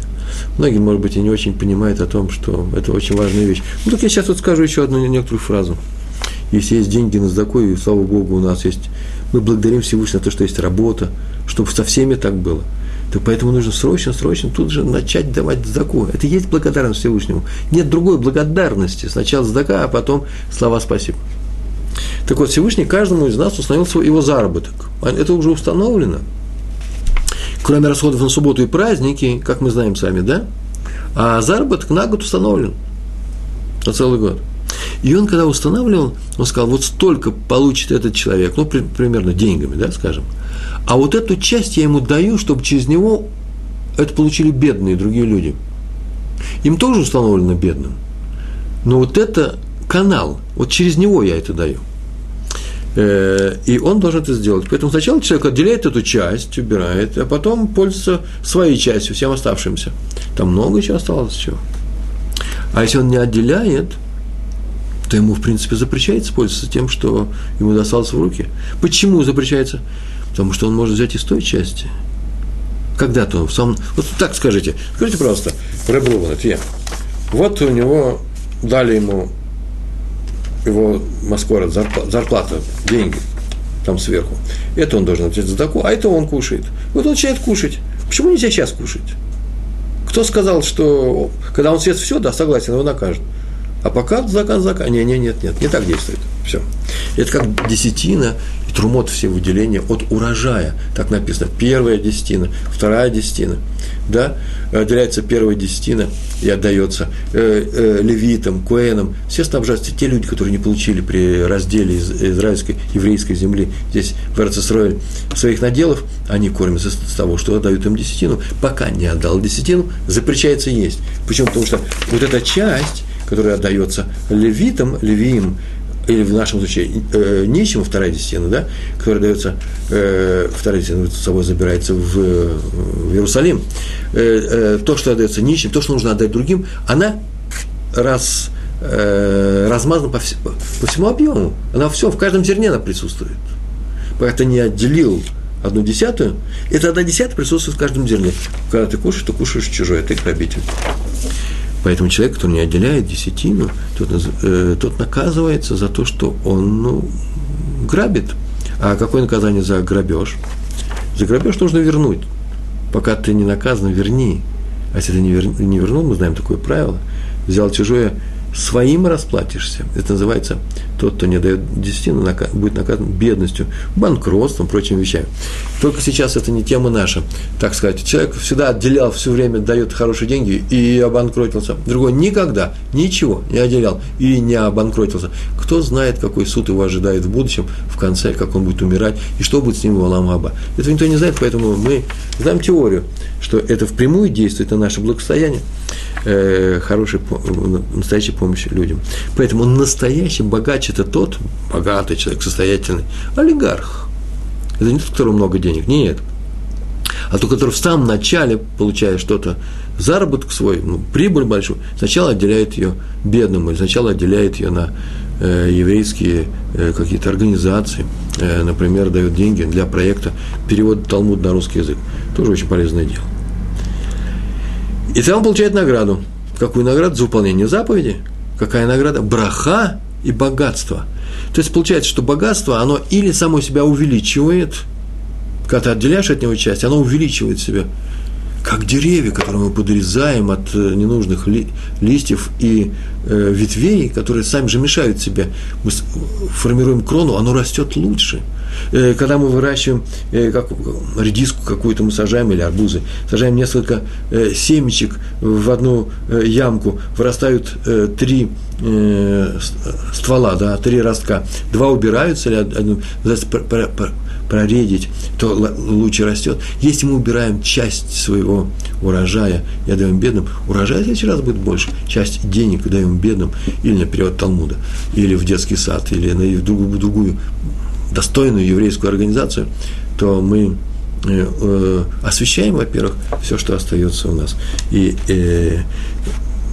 Многие, может быть, и не очень понимают о том, что это очень важная вещь. Ну, так я сейчас вот скажу еще одну некоторую фразу. Если есть деньги на сдаку, и слава Богу, у нас есть, мы благодарим Всевышнего за то, что есть работа, чтобы со всеми так было – так поэтому нужно срочно, срочно тут же начать давать сдаку. Это и есть благодарность Всевышнему. Нет другой благодарности. Сначала сдака, а потом слова спасибо. Так вот, Всевышний каждому из нас установил свой его заработок. Это уже установлено. Кроме расходов на субботу и праздники, как мы знаем сами, да? А заработок на год установлен. На целый год. И он, когда устанавливал, он сказал, вот столько получит этот человек, ну, при, примерно деньгами, да, скажем – а вот эту часть я ему даю, чтобы через него это получили бедные другие люди. Им тоже установлено бедным. Но вот это канал, вот через него я это даю. Э, и он должен это сделать. Поэтому сначала человек отделяет эту часть, убирает, а потом пользуется своей частью, всем оставшимся. Там много еще осталось чего. А если он не отделяет, то ему, в принципе, запрещается пользоваться тем, что ему досталось в руки. Почему запрещается? Потому что он может взять из той части. Когда-то он в самом... Вот так скажите. Скажите просто, Рэб я. Вот у него дали ему его маскора, зарплата, деньги там сверху. Это он должен взять за такую, а это он кушает. Вот он начинает кушать. Почему нельзя сейчас кушать? Кто сказал, что когда он съест все, да, согласен, его накажут. А пока заказ, заказ. Не, не, нет, нет, не так действует. Все. Это как десятина трумот все выделения от урожая. Так написано. Первая десятина, вторая десятина. Да? Отделяется первая десятина и отдается э, э, левитам, куэнам. Все снабжаются те люди, которые не получили при разделе из израильской, еврейской земли здесь в Эрцисроэль своих наделов, они кормятся с того, что отдают им десятину. Пока не отдал десятину, запрещается есть. Почему? Потому что вот эта часть, которая отдается левитам, левиим, или в нашем случае э, нищему вторая десятина, да, которая дается, э, вторая десятина с собой забирается в, в Иерусалим, э, э, то, что отдается нищим, то, что нужно отдать другим, она раз, э, размазана по, вс, по всему объему. Она все, в каждом зерне она присутствует. Ты не отделил одну десятую, эта одна десятая присутствует в каждом зерне. Когда ты кушаешь, ты кушаешь чужое, ты грабитель. Поэтому человек, который не отделяет десятину, тот, э, тот наказывается за то, что он ну, грабит. А какое наказание за грабеж? За грабеж нужно вернуть. Пока ты не наказан, верни. А если ты не, вер, не вернул, мы знаем такое правило, взял чужое, своим расплатишься. Это называется тот, кто не дает десятину, будет наказан бедностью, банкротством, прочими вещами. Только сейчас это не тема наша, так сказать. Человек всегда отделял, все время дает хорошие деньги и обанкротился. Другой никогда ничего не отделял и не обанкротился. Кто знает, какой суд его ожидает в будущем, в конце, как он будет умирать, и что будет с ним в Аламаба. Этого никто не знает, поэтому мы знаем теорию, что это впрямую действует на наше благосостояние, э, хорошей, настоящей помощи людям. Поэтому настоящий богач – это тот богатый человек, состоятельный, олигарх. Это не тот, у которого много денег, нет. А тот, который в самом начале получает что-то, заработок свой, ну, прибыль большую, сначала отделяет ее бедному, или сначала отделяет ее на еврейские э, какие-то организации, э, например, дает деньги для проекта перевода Талмуд на русский язык. Тоже очень полезное дело. И там он получает награду. Какую награду? За выполнение заповеди. Какая награда? Браха и богатство. То есть получается, что богатство, оно или само себя увеличивает, когда ты отделяешь от него часть, оно увеличивает себя, как деревья, которые мы подрезаем от э, ненужных ли, листьев и э, ветвей, которые сами же мешают себе. Мы формируем крону, оно растет лучше – Э, когда мы выращиваем э, как, редиску какую-то, мы сажаем или арбузы, сажаем несколько э, семечек в одну ямку, вырастают три ствола, да, три ростка, два убираются, или один, проредить, то лучше растет. Если мы убираем часть своего урожая и отдаем бедным, урожай в следующий раз будет больше. Часть денег даем бедным или на перевод Талмуда, или в детский сад, или на другую, другую достойную еврейскую организацию, то мы э, э, освещаем, во-первых, все, что остается у нас. И э,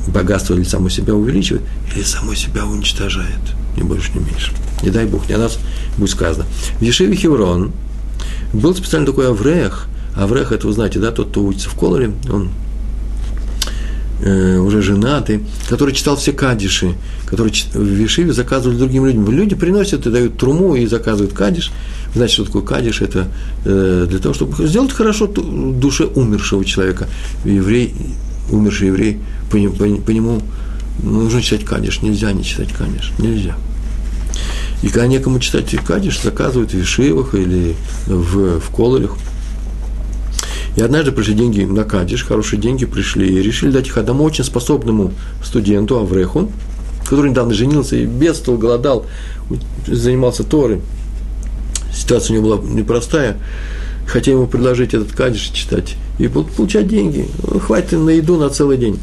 богатство или само себя увеличивает, или само себя уничтожает. Ни больше, ни меньше. Не дай Бог, не о нас будет сказано. В Ешиве Хеврон был специально такой Аврех. Аврех, это вы знаете, да, тот, кто учится в Колоре, он э, уже женатый, который читал все кадиши, который в Вишиве заказывали другим людям. Люди приносят и дают труму и заказывают кадиш. Знаете, что такое кадиш? Это э, для того, чтобы сделать хорошо душе умершего человека. Еврей, умерший еврей, по, по, по нему нужно читать кадиш. Нельзя не читать кадиш. Нельзя. И когда некому читать кадиш, заказывают в Вишивах или в, в Кололях – и однажды пришли деньги на Кадиш, хорошие деньги пришли, и решили дать их одному очень способному студенту, Авреху, который недавно женился и бедствовал, голодал, занимался Торой. Ситуация у него была непростая. Хотели ему предложить этот Кадиш читать и получать деньги. Ну, хватит на еду на целый день.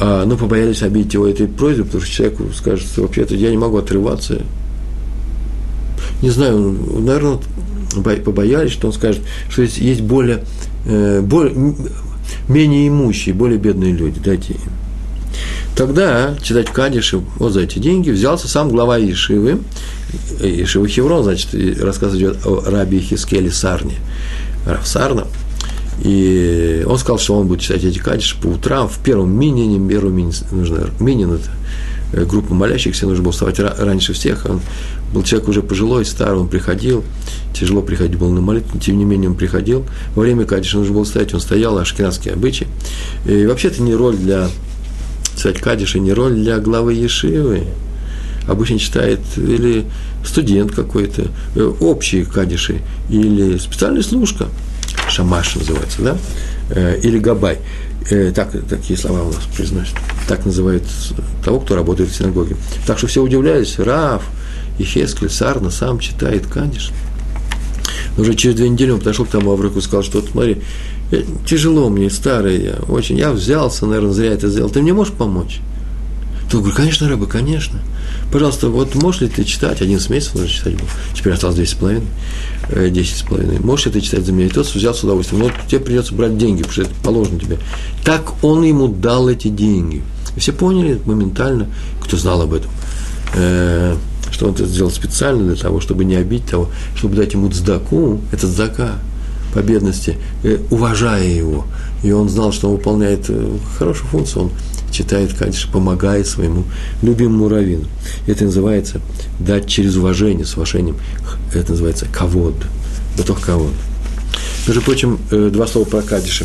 А, ну, побоялись обидеть его этой просьбой, потому что человеку скажет, что вообще-то я не могу отрываться. Не знаю, наверное, побоялись, что он скажет, что есть более Э, более, менее имущие, более бедные люди, дайте им. Тогда читать Кадиши вот за эти деньги взялся сам глава Ешивы, Ешивы Хеврон, значит, рассказ идет о раби Хискеле Сарне, Рав Сарна, и он сказал, что он будет читать эти кадиши по утрам, в первом минине, первом минин, нужно, минин это Э, группа молящихся, нужно было вставать раньше всех. Он был человек уже пожилой, старый, он приходил, тяжело приходить было на молитву, тем не менее он приходил. Во время Кадиша нужно было стоять, он стоял, ашкенадские обычаи. И вообще это не роль для царь Кадиша, не роль для главы Ешивы. Обычно читает или студент какой-то, э, общие кадиши, или специальная служка, шамаш называется, да, э, или габай. Э, так, такие слова у нас произносят. Так называют того, кто работает в синагоге. Так что все удивлялись. Раф, Ехескель, Сарна сам читает Кадиш. Но уже через две недели он подошел к тому Авраку и сказал, что вот смотри, тяжело мне, старый я, очень, я взялся, наверное, зря это сделал, ты мне можешь помочь? Тот говорит, конечно, рыба, конечно. Пожалуйста, вот можешь ли ты читать, 11 месяцев нужно читать был, теперь осталось 10 с половиной, 10 с половиной, можешь ли ты читать за меня? И тот взял с удовольствием, но тебе придется брать деньги, потому что это положено тебе. Так он ему дал эти деньги. И все поняли моментально, кто знал об этом, э, что он это сделал специально для того, чтобы не обидеть того, чтобы дать ему цдаку, это цдака, по бедности, э, уважая его. И он знал, что он выполняет э, хорошую функцию, он читает Кадиш, помогает своему любимому раввину. Это называется дать через уважение, с уважением. Это называется кавод. Быток кавод. Между прочим, э, два слова про Кадиша.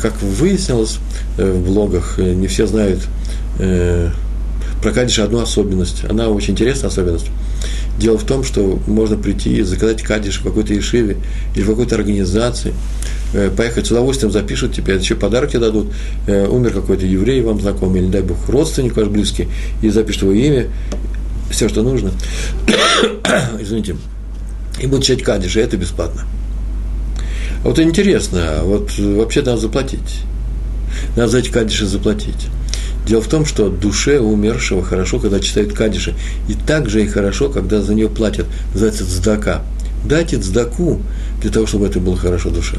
Как выяснилось в блогах, не все знают про Кадиша одну особенность. Она очень интересная особенность. Дело в том, что можно прийти и заказать кадиш в какой-то ешиве или в какой-то организации, э, поехать с удовольствием запишут тебе, еще подарки дадут, э, умер какой-то еврей вам знакомый, или, дай бог, родственник ваш близкий, и запишут его имя, все, что нужно, [COUGHS] извините, и будут читать кадиш, и это бесплатно. А вот интересно, вот вообще надо заплатить. Надо за эти кадиши заплатить. Дело в том, что душе умершего хорошо, когда читают кадиши, и также и хорошо, когда за нее платят. Называется цдака. Дайте цдаку для того, чтобы это было хорошо душе.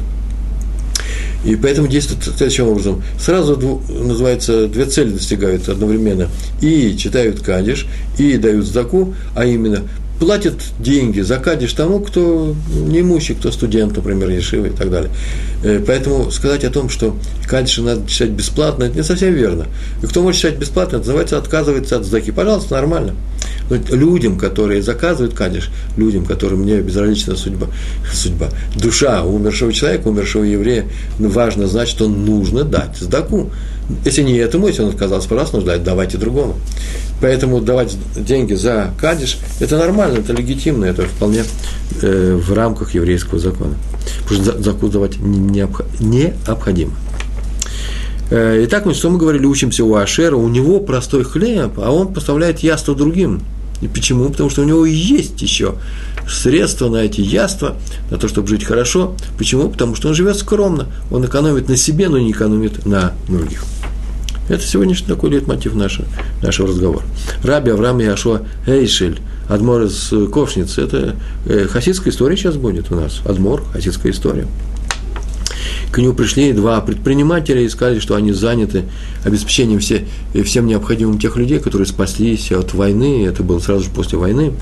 И поэтому действует следующим образом. Сразу называется, две цели достигают одновременно. И читают кадиш, и дают сдаку, а именно платят деньги за кадиш тому, кто неимущий, кто студент, например, Ешива и так далее. Э, поэтому сказать о том, что кадиш надо читать бесплатно, это не совсем верно. И кто может читать бесплатно, это называется отказывается от сдаки. Пожалуйста, нормально. Но людям, которые заказывают кадиш, людям, которым не безразлична судьба, судьба, душа умершего человека, умершего еврея, важно знать, что нужно дать сдаку. Если не этому, если он отказался, пожалуйста, нужно дать, давайте другому. Поэтому давать деньги за кадиш – это нормально, это легитимно, это вполне э, в рамках еврейского закона. Потому что закон давать необходимо. Э, итак, ну, что мы говорили, учимся у Ашера, у него простой хлеб, а он поставляет яство другим. И почему? Потому что у него есть еще средства на эти яства, на то, чтобы жить хорошо. Почему? Потому что он живет скромно, он экономит на себе, но не экономит на других. Это сегодняшний такой лейтмотив нашего, нашего разговора. Раби Авраам Яшуа Эйшель, Адмор из Ковшницы, это э, хасидская история сейчас будет у нас. Адмор, хасидская история. К нему пришли два предпринимателя и сказали, что они заняты обеспечением все, всем необходимым тех людей, которые спаслись от войны. Это было сразу же после войны.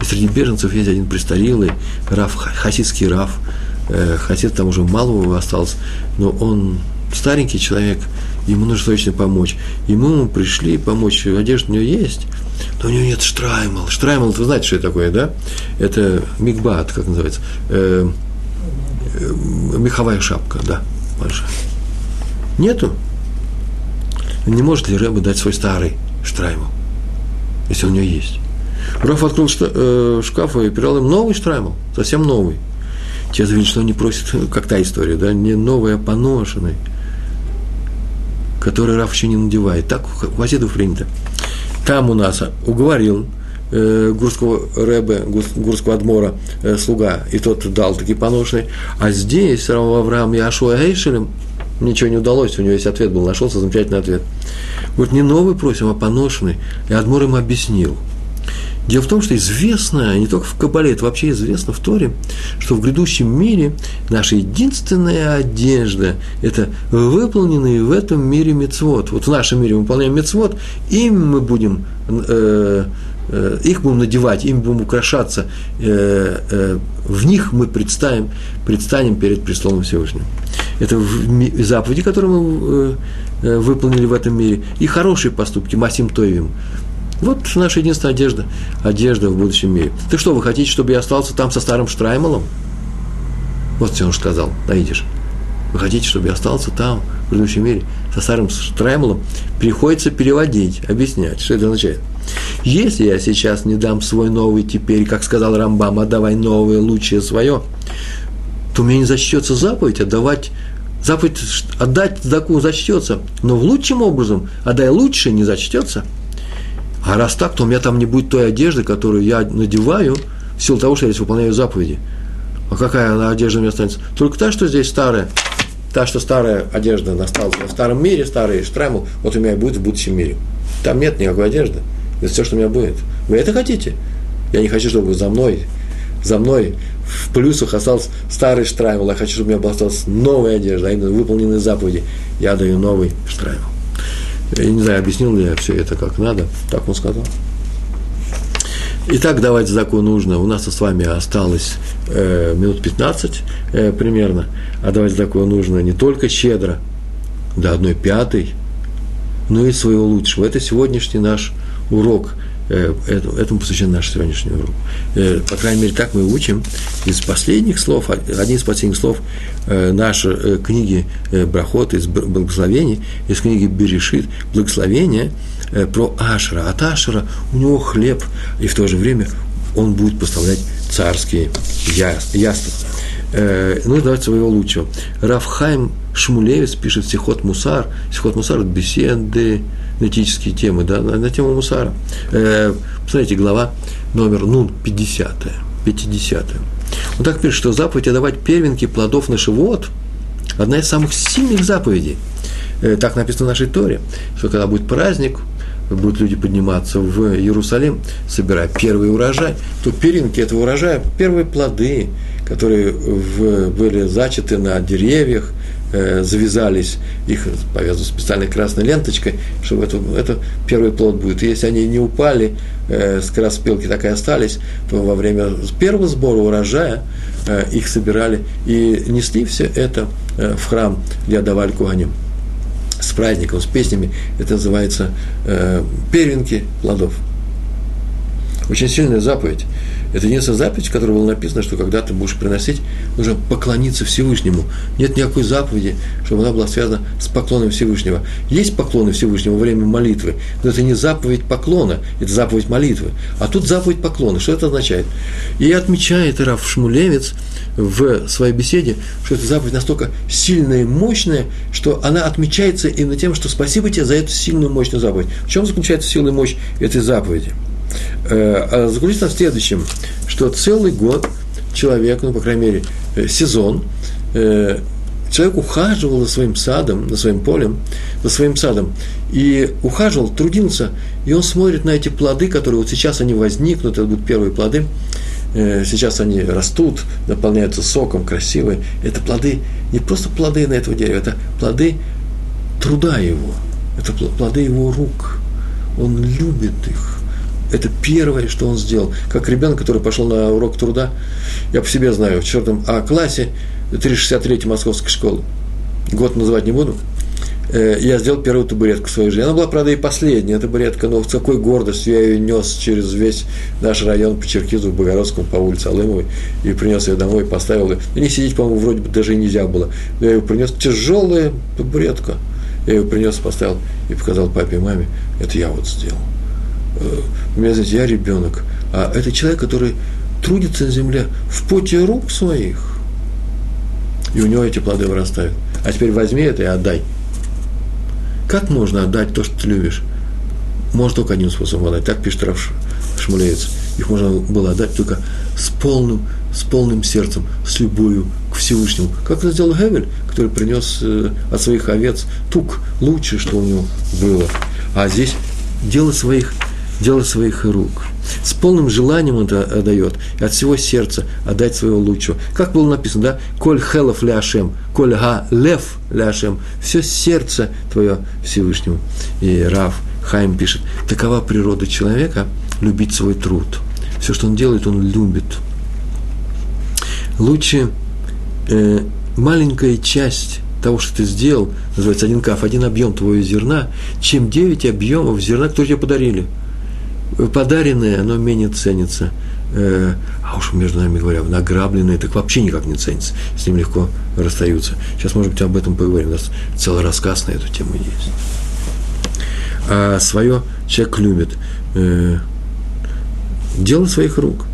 И среди беженцев есть один престарелый, Раф, хасидский Раф. Э, хасид там уже мало осталось, но он старенький человек, ему нужно срочно помочь. Ему пришли помочь, одежда у него есть, но у него нет штраймал. Штраймал, вы знаете, что это такое, да? Это мигбат, как называется. Э, э, меховая шапка, да, большая. Нету. Не может ли Рэба дать свой старый штраймал, если у него есть? Раф открыл э, шкаф и передал им новый штраймал, совсем новый. Те заявили, что он не просит, [LAUGHS] как та история, да, не новый, а поношенный который Раф еще не надевает. Так у хасидов принято. Там у нас уговорил э, гурского рэбе, гурского адмора э, слуга, и тот дал такие поношенные. А здесь Рав Авраам Яшуа Эйшелем ничего не удалось, у него есть ответ был, нашелся замечательный ответ. Вот не новый просим, а поношенный. И Адмор им объяснил – Дело в том, что известно, не только в Кабале, это вообще известно в Торе, что в грядущем мире наша единственная одежда – это выполненные в этом мире мецвод. Вот в нашем мире мы выполняем мецвод, им мы будем э, э, их будем надевать, им будем украшаться, э, э, в них мы представим, предстанем перед престолом Всевышнего. Это заповеди, которые мы выполнили в этом мире, и хорошие поступки, Масим Тоевим. Вот наша единственная одежда, одежда в будущем мире. Ты что, вы хотите, чтобы я остался там со старым Штраймалом? Вот что он сказал, найдешь. Вы хотите, чтобы я остался там, в будущем мире, со старым Штраймалом? Приходится переводить, объяснять, что это означает. Если я сейчас не дам свой новый теперь, как сказал Рамбам, отдавай новое, лучшее свое, то у меня не зачтется заповедь отдавать заповедь отдать заку зачтется, но в лучшем образом, отдай лучше не зачтется – а раз так, то у меня там не будет той одежды, которую я надеваю в силу того, что я здесь выполняю заповеди. А какая она одежда у меня останется? Только та, что здесь старая. Та, что старая одежда осталась в старом мире, старый штремл, вот у меня будет в будущем мире. Там нет никакой одежды. Это все, что у меня будет. Вы это хотите? Я не хочу, чтобы за мной, за мной в плюсах остался старый штраймл. Я хочу, чтобы у меня осталась новая одежда, а именно выполненные заповеди. Я даю новый штраймл. Я не знаю, объяснил ли я все это как надо. Так он сказал. Итак, давать заку нужно. У нас с вами осталось э, минут 15 э, примерно. А давать заку нужно не только щедро, до одной пятой, но и своего лучшего. Это сегодняшний наш урок – этому посвящен наш сегодняшний урок. Э, по крайней мере, так мы учим из последних слов, один из последних слов э, нашей книги Брахот из благословений, из книги Берешит, благословение про Ашера. От Ашера у него хлеб, и в то же время он будет поставлять царские яства. Ну, давайте своего лучшего. Рафхайм Шмулевец пишет Сихот Мусар. Сихот Мусар – это беседы, этические темы, да, на, на тему Мусара. Э, посмотрите, глава номер, ну, 50 50 Он так пишет, что заповедь отдавать первенки плодов на живот – одна из самых сильных заповедей. Э, так написано в нашей Торе, что когда будет праздник, будут люди подниматься в Иерусалим, собирая первый урожай, то первенки этого урожая, первые плоды, которые в, были зачаты на деревьях, э, завязались, их повязывают специальной красной ленточкой, чтобы это, это первый плод будет. И если они не упали, э, с краспелки так и остались, то во время первого сбора урожая э, их собирали и несли все это э, в храм, где отдавали куганим с праздником, с песнями. Это называется э, первенки плодов. Очень сильная заповедь. Это единственная заповедь, в которой было написано, что когда ты будешь приносить, нужно поклониться Всевышнему. Нет никакой заповеди, чтобы она была связана с поклоном Всевышнего. Есть поклоны Всевышнему во время молитвы, но это не заповедь поклона, это заповедь молитвы. А тут заповедь поклона. Что это означает? И отмечает Раф Шмулевец в своей беседе, что эта заповедь настолько сильная и мощная, что она отмечается именно тем, что спасибо тебе за эту сильную, мощную заповедь. В чем заключается сила и мощь этой заповеди? Э, а заключается в следующем, что целый год человек, ну, по крайней мере, э, сезон, э, человек ухаживал за своим садом, за своим полем, за своим садом, и ухаживал, трудился, и он смотрит на эти плоды, которые вот сейчас они возникнут, это будут первые плоды, сейчас они растут, наполняются соком, красивые. Это плоды, не просто плоды на этого дерева, это плоды труда его, это плоды его рук. Он любит их. Это первое, что он сделал. Как ребенок, который пошел на урок труда, я по себе знаю, в четвертом А-классе, 363 московской школы, год называть не буду, э, я сделал первую табуретку своей жизни. Она была, правда, и последняя табуретка, но с какой гордостью я ее нес через весь наш район по Черкизу, в Богородском, по улице Алымовой, и принес ее домой, поставил ее. Не сидеть, по-моему, вроде бы даже и нельзя было. Но я ее принес, тяжелая табуретка. Я ее принес, поставил и показал папе и маме. Это я вот сделал. Э, у меня, знаете, я ребенок, а это человек, который трудится на земле в поте рук своих, и у него эти плоды вырастают. А теперь возьми это и отдай. Как можно отдать то, что ты любишь? Можно только одним способом отдать. Так пишет Раф Шмулеец. Их можно было отдать только с полным, с полным сердцем, с любовью к Всевышнему. Как это сделал Гевель, который принес э, от своих овец тук, лучшее, что у него было. А здесь дело своих дело своих рук. С полным желанием он это отдает, и от всего сердца отдать своего лучшего. Как было написано, да? «Коль хелов ляшем, коль га лев ляшем». Все сердце твое Всевышнему. И Рав Хайм пишет, такова природа человека – любить свой труд. Все, что он делает, он любит. Лучше э, маленькая часть того, что ты сделал, называется один каф, один объем твоего зерна, чем девять объемов зерна, которые тебе подарили – подаренное, оно менее ценится. Э, а уж между нами говоря, награбленное так вообще никак не ценится. С ним легко расстаются. Сейчас, может быть, об этом поговорим. У нас целый рассказ на эту тему есть. А свое человек любит. Э, дело своих рук.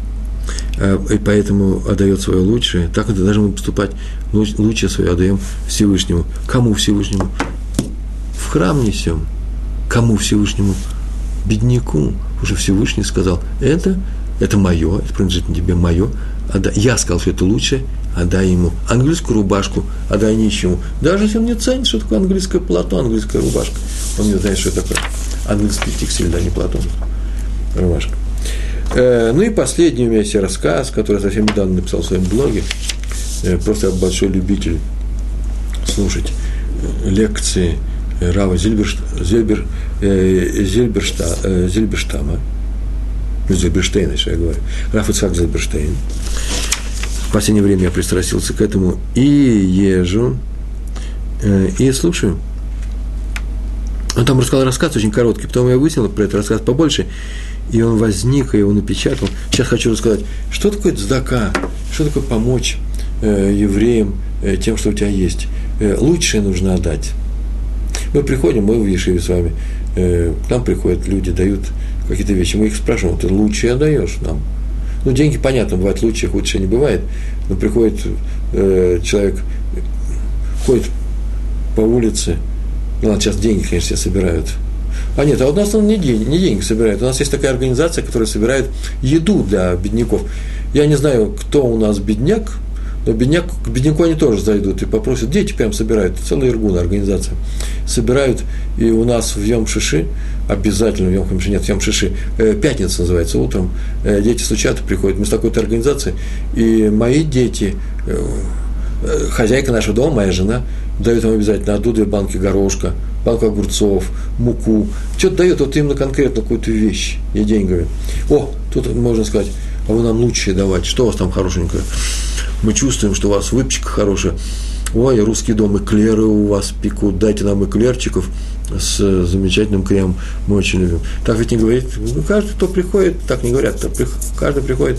А, и поэтому отдает свое лучшее. Так это должны поступать. Лучшее свое отдаем Всевышнему. Кому Всевышнему? В храм несем. Кому Всевышнему? Бедняку уже Всевышний сказал, это, это мое, это принадлежит тебе мое, отдай. я сказал, что это лучше, отдай ему английскую рубашку, отдай нищему. Даже если он не ценит, что такое английское полотно, английская рубашка. Он не знает, что это такое английский текстиль, да, не платон, рубашка. Э, ну и последний у меня есть рассказ, который совсем недавно написал в своем блоге. Э, просто большой любитель слушать лекции Рава Зильбер, э, Зильбершта, э, Зильберштама, Зильберштейна, еще я говорю, Раф Ицхак Зильберштейн. В последнее время я пристрастился к этому и езжу, э, и слушаю. Он там рассказал рассказ очень короткий, потом я выяснил про этот рассказ побольше, и он возник, и его напечатал. Сейчас хочу рассказать, что такое цдака, что такое помочь э, евреям э, тем, что у тебя есть. Э, лучшее нужно отдать. Мы приходим, мы в Ешиве с вами, э, к нам приходят люди, дают какие-то вещи, мы их спрашиваем, ты лучшее отдаешь нам? Ну, деньги, понятно, бывает лучше, худшее не бывает, но приходит э, человек, ходит по улице, ну, ладно, сейчас деньги, конечно, все собирают. А нет, а у нас он не деньги, не деньги собирает. У нас есть такая организация, которая собирает еду для бедняков. Я не знаю, кто у нас бедняк, бедняк, к бедняку они тоже зайдут и попросят, дети прям собирают, целая иргуна организация, собирают, и у нас в Йом-Шиши, обязательно в Йом-Хамши, нет, в Йом-Шиши, э, пятница называется, утром, э, дети стучат и приходят, мы с такой-то организацией, и мои дети, э, хозяйка нашего дома, моя жена, дает им обязательно одну две банки горошка, банку огурцов, муку, что-то дает вот именно конкретно какую-то вещь, не деньгами. О, тут можно сказать, а вы нам лучшее давать, что у вас там хорошенькое? Мы чувствуем, что у вас выпечка хорошая. Ой, русский дом, эклеры у вас пекут, дайте нам эклерчиков с замечательным кремом, мы очень любим. Так ведь не говорит, ну, каждый, кто приходит, так не говорят, кто каждый приходит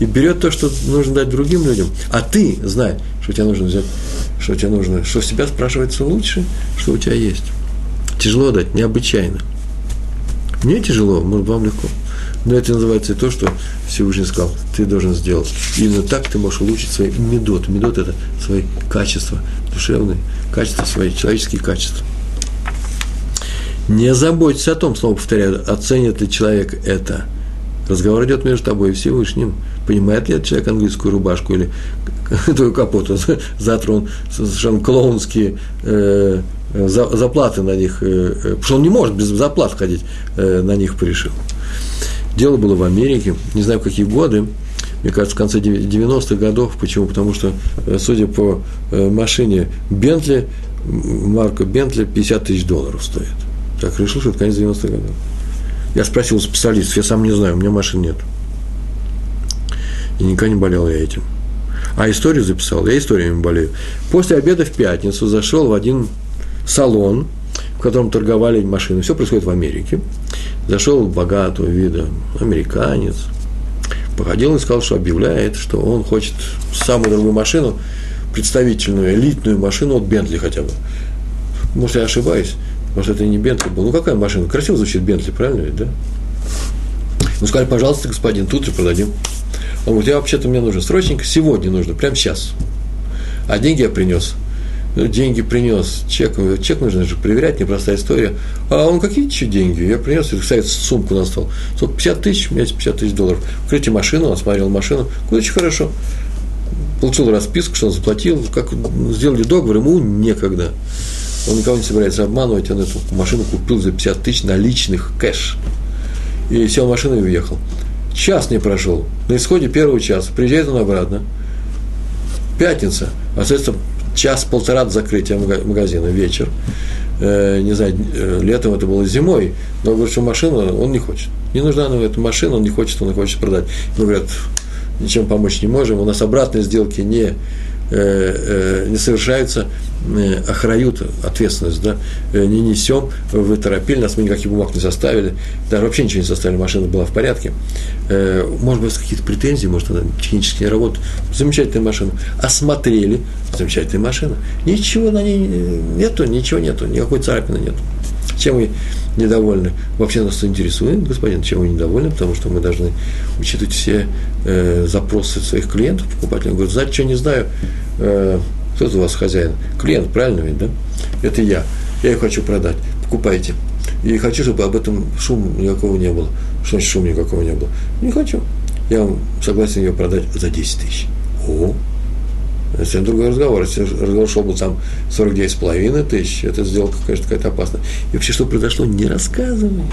и берет то, что нужно дать другим людям, а ты знай, что тебе нужно взять, что тебе нужно, что себя спрашивается лучше, что у тебя есть. Тяжело дать, необычайно. Мне тяжело, может, вам легко. Но это называется то, что Всевышний сказал, ты должен сделать. Именно так ты можешь улучшить свои медот. Медот – это свои качества душевные, качества свои, человеческие качества. Не заботься о том, снова повторяю, оценит ли человек это. Разговор идет между тобой и Всевышним. Понимает ли этот человек английскую рубашку или [LAUGHS] твою капоту? [LAUGHS] Завтра он совершенно клоунские э, заплаты на них, э, э, потому что он не может без заплат ходить, э, на них порешил. Дело было в Америке, не знаю, в какие годы, мне кажется, в конце 90-х годов. Почему? Потому что, э, судя по э, машине Бентли, марка Бентли 50 тысяч долларов стоит. Так решил, что это конец 90-х годов. Я спросил специалистов, я сам не знаю, у меня машин нет. И никогда не болел я этим. А историю записал, я историями болею. После обеда в пятницу зашел в один салон, в котором торговали машины. Все происходит в Америке. Зашел богатого вида американец, походил и сказал, что объявляет, что он хочет самую дорогую машину, представительную, элитную машину от Бентли хотя бы. Может, я ошибаюсь, может, это не Бентли был. Ну, какая машина? Красиво звучит Бентли, правильно ведь, да? Ну, сказали, пожалуйста, господин, тут же продадим. Он говорит, я вообще-то мне нужно срочненько, сегодня нужно, прямо сейчас. А деньги я принес – деньги принес, чек, чек нужно же проверять, непростая история. А он какие еще деньги? Я принес, и ставит сумку на стол. Сколько, 50 тысяч, у меня есть 50 тысяч долларов. Откройте машину, он смотрел машину, куда очень хорошо. Получил расписку, что он заплатил, как сделали договор, ему некогда. Он никого не собирается обманывать, он эту машину купил за 50 тысяч наличных, кэш. И сел в машину и уехал. Час не прошел. На исходе первого часа приезжает он обратно. Пятница. А, соответственно, час-полтора до закрытия магазина, вечер. Э, не знаю, э, летом это было зимой, но говорит, что машину он не хочет. Не нужна ему эта машина, он не хочет, он хочет продать. Ему говорят, ничем помочь не можем, у нас обратной сделки не не совершаются, э, охрают, ответственность, да, не несем, вы торопили, нас мы никаких бумаг не составили, даже вообще ничего не составили, машина была в порядке. Может быть, какие-то претензии, может, она технически не работает. Замечательная машина. Осмотрели, замечательная машина. Ничего на ней нету, ничего нету, никакой царапины нету. Чем вы недовольны? Вообще нас интересует, господин, чем вы недовольны, потому что мы должны учитывать все э, запросы своих клиентов, покупателей. Он говорит, знаете, что не знаю, э, кто из вас хозяин? Клиент, правильно ведь, да? Это я. Я ее хочу продать. Покупайте. И хочу, чтобы об этом шум никакого не было. Что значит шум никакого не было? Не хочу. Я вам согласен ее продать за 10 тысяч. О, совсем другой разговор. Если разговор шел бы там 49,5 тысяч, эта сделка, конечно, какая-то опасная. И вообще, что произошло, не рассказывает.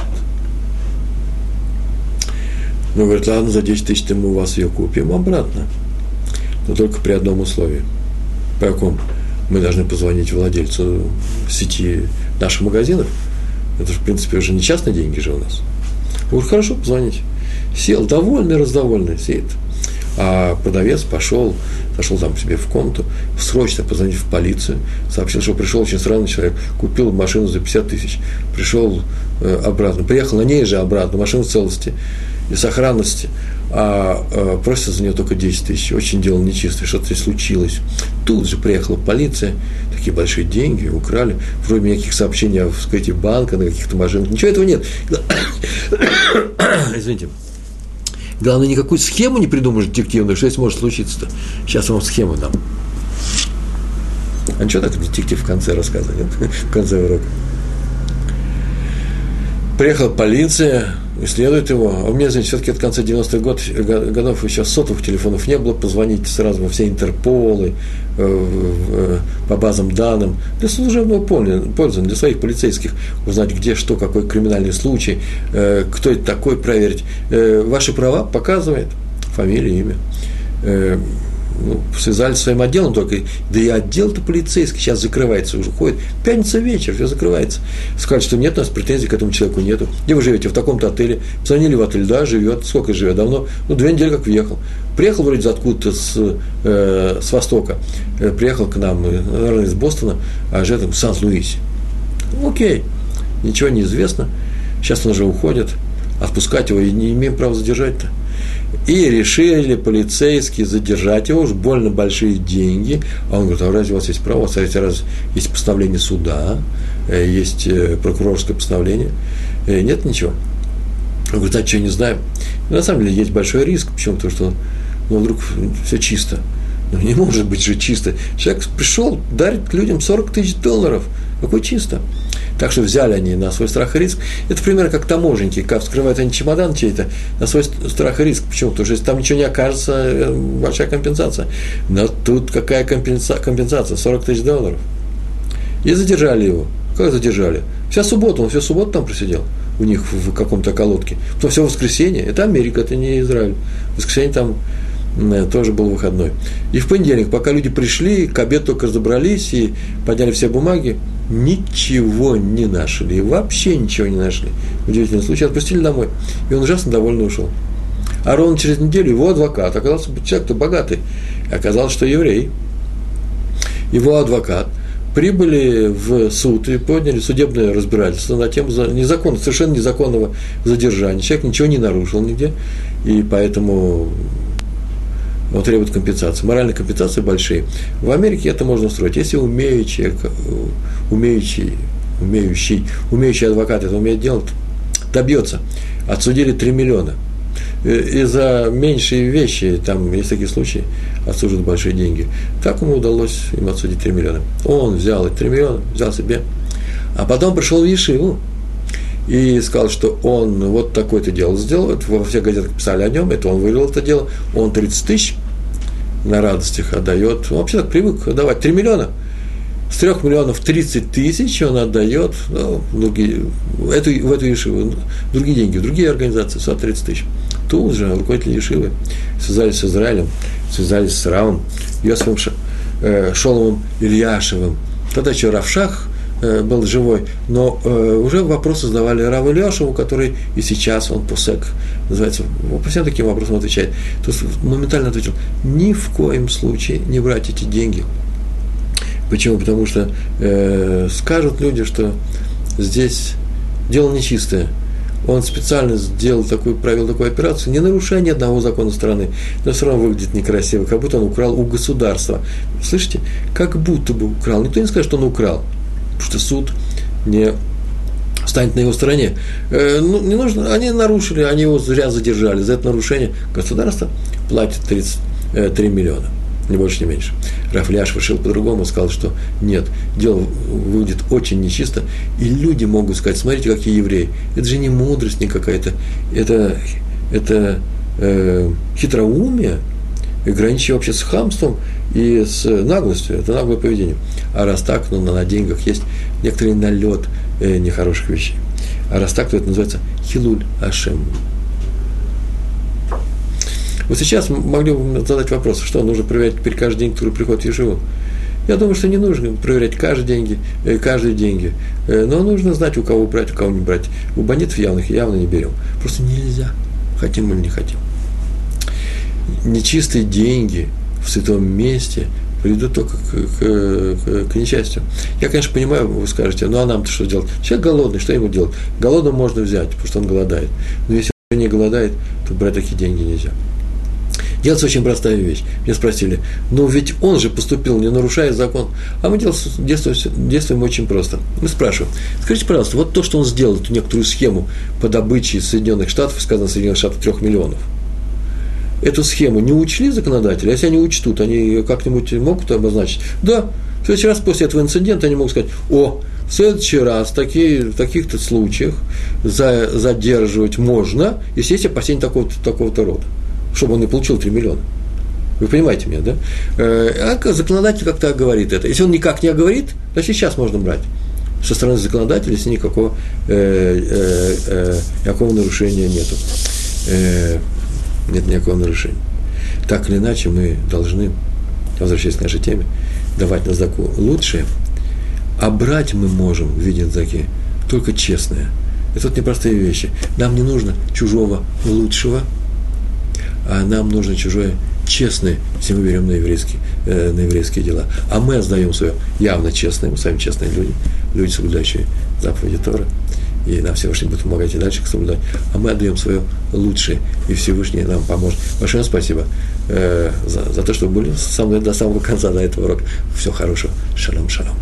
Ну, говорит, ладно, за 10 тысяч мы у вас ее купим обратно. Но только при одном условии. По какому? Мы должны позвонить владельцу сети наших магазинов. Это же, в принципе, уже не частные деньги же у нас. Говорит, хорошо, позвоните. Сел, довольный, раздовольный, сидит. А продавец пошел, зашел там себе в комнату, срочно позвонил в полицию, сообщил, что пришел очень странный человек, купил машину за 50 тысяч, пришел э, обратно, приехал на ней же обратно, машина в целости и сохранности, а э, просит за нее только 10 тысяч, очень дело нечистое, что-то случилось. Тут же приехала полиция, такие большие деньги украли, вроде никаких сообщений о вскрытии банка на каких-то машинах, ничего этого нет. Извините. Главное, никакую схему не придумаешь детективную, что здесь может случиться-то. Сейчас вам схему дам. А ничего так детектив в конце рассказывает, в конце урока. Приехала полиция, исследует его. А у меня, знаете, все-таки от конца 90-х год, годов еще сотовых телефонов не было, позвонить сразу во все Интерполы, э, э, по базам данным, для служебного пользования, для своих полицейских, узнать, где что, какой криминальный случай, э, кто это такой, проверить. Ваши права показывает, фамилия, имя ну, с своим отделом только, да и отдел-то полицейский сейчас закрывается, уже ходит, пятница вечер, все закрывается. Сказали, что нет, у нас претензий к этому человеку нету. Где вы живете? В таком-то отеле. Позвонили в отель, да, живет. Сколько живет? Давно? Ну, две недели как въехал. Приехал вроде откуда-то с, э, с востока. Э, приехал к нам, э, наверное, из Бостона, а живет в Сан-Луисе. Ну, окей, ничего не известно. Сейчас он уже уходит. Отпускать его и не имеем права задержать-то. И решили полицейские задержать его, уж больно большие деньги. А он говорит, а разве у вас есть право? Смотрите, раз есть постановление суда, э, есть э, прокурорское постановление. Э, нет ничего. Он говорит, а что, не знаем. на самом деле есть большой риск. Почему? Потому что ну, вдруг все чисто. Ну, не может быть же чисто. Человек пришел, дарит людям 40 тысяч долларов. Какой чисто? Так что взяли они на свой страх и риск. Это примерно как таможенники, как вскрывают они чемодан чей-то на свой страх и риск. Почему? Потому что если там ничего не окажется, э, большая компенсация. Но тут какая компенса- компенсация? 40 тысяч долларов. И задержали его. Как задержали? Вся суббота, он всю субботу там просидел у них в каком-то колодке. Потом все воскресенье, это Америка, это не Израиль. В воскресенье там тоже был выходной. И в понедельник, пока люди пришли, к обеду только разобрались и подняли все бумаги, ничего не нашли, вообще ничего не нашли. Удивительный случай, отпустили домой, и он ужасно довольно ушел. А ровно через неделю его адвокат, оказался человек-то богатый, оказалось, что еврей. Его адвокат прибыли в суд и подняли судебное разбирательство на тему незаконного, совершенно незаконного задержания. Человек ничего не нарушил нигде, и поэтому он требует компенсации. Моральные компенсации большие. В Америке это можно устроить. Если умеющий человек, умеющий, умеющий, умеющий адвокат это умеет делать, добьется. Отсудили 3 миллиона. И за меньшие вещи, там есть такие случаи, отсуждают большие деньги. Так ему удалось им отсудить 3 миллиона. Он взял эти 3 миллиона, взял себе. А потом пришел в Ешиву, и сказал, что он вот такое-то дело сделал, во всех газетах писали о нем, это он вывел это дело, он 30 тысяч на радостях отдает, он вообще так привык давать 3 миллиона, с 3 миллионов 30 тысяч он отдает ну, другие, эту, в эту Ешиву, другие деньги, другие организации, 130 тысяч. Тут же руководители Ешивы связались с Израилем, связались с Равом, Йосифом э, Шоломом Ильяшевым, тогда еще Равшах – был живой, но э, уже вопросы задавали Раву Ильяшеву, который и сейчас, он пусек, называется, по всем таким вопросам отвечает. То есть моментально ответил, ни в коем случае не брать эти деньги. Почему? Потому что э, скажут люди, что здесь дело нечистое. Он специально сделал такую, провел такую операцию, не нарушая ни одного закона страны, но все равно выглядит некрасиво, как будто он украл у государства. Слышите? Как будто бы украл. Никто не скажет, что он украл что суд не станет на его стороне. Э, ну, не нужно, они нарушили, они его зря задержали. За это нарушение государство платит 33 э, миллиона, не больше, не меньше. Рафляш решил по-другому, сказал, что нет, дело выйдет очень нечисто, и люди могут сказать, смотрите, какие евреи. Это же не мудрость никакая-то, это, это э, хитроумие, граничащее вообще с хамством и с наглостью. Это наглое поведение. А раз так, ну, на деньгах есть некоторый налет э, нехороших вещей. А раз так, то это называется хилуль ашем. Вот сейчас могли бы задать вопрос, что нужно проверять теперь каждый день, который приходит в Ешиву. Я думаю, что не нужно проверять каждые деньги, э, каждые деньги. Э, но нужно знать, у кого брать, у кого не брать. У бандитов явных явно не берем. Просто нельзя. Хотим или не хотим. Нечистые деньги в святом месте приведут только к, к, к, к несчастью. Я, конечно, понимаю, вы скажете, ну а нам-то что делать? Человек голодный, что ему делать? Голодным можно взять, потому что он голодает. Но если он не голодает, то брать такие деньги нельзя. Делается очень простая вещь. Меня спросили, ну ведь он же поступил, не нарушая закон. А мы действуем, действуем очень просто. Мы спрашиваем, скажите, пожалуйста, вот то, что он сделал, эту некоторую схему по добыче Соединенных Штатов, сказано Соединенных Штатов трех миллионов, эту схему не учли законодатели, а если они учтут, они как-нибудь могут обозначить? Да, в следующий раз после этого инцидента они могут сказать, о, в следующий раз такие, в таких-то случаях за, задерживать можно, если есть опасения такого-то, такого-то рода чтобы он не получил 3 миллиона. Вы понимаете меня, да? Э, а законодатель как-то говорит это. Если он никак не оговорит, значит, сейчас можно брать. Со стороны законодателя, если никакого, э, э, э, никакого нарушения нету. Нет никакого нарушения. Так или иначе, мы должны, возвращаясь к нашей теме, давать на заку лучшее, а брать мы можем в виде заки только честное. Это вот непростые вещи. Нам не нужно чужого лучшего – а нам нужно чужое честное, если мы берем на еврейские, э, на еврейские дела. А мы отдаем свое явно честное, мы сами честные люди, люди, соблюдающие заповеди Тора, и нам Всевышний будет помогать и дальше их соблюдать. А мы отдаем свое лучшее, и Всевышний нам поможет. Большое спасибо э, за, за то, что были со мной до самого конца, до этого урока. Всего хорошего. Шалом, шалом.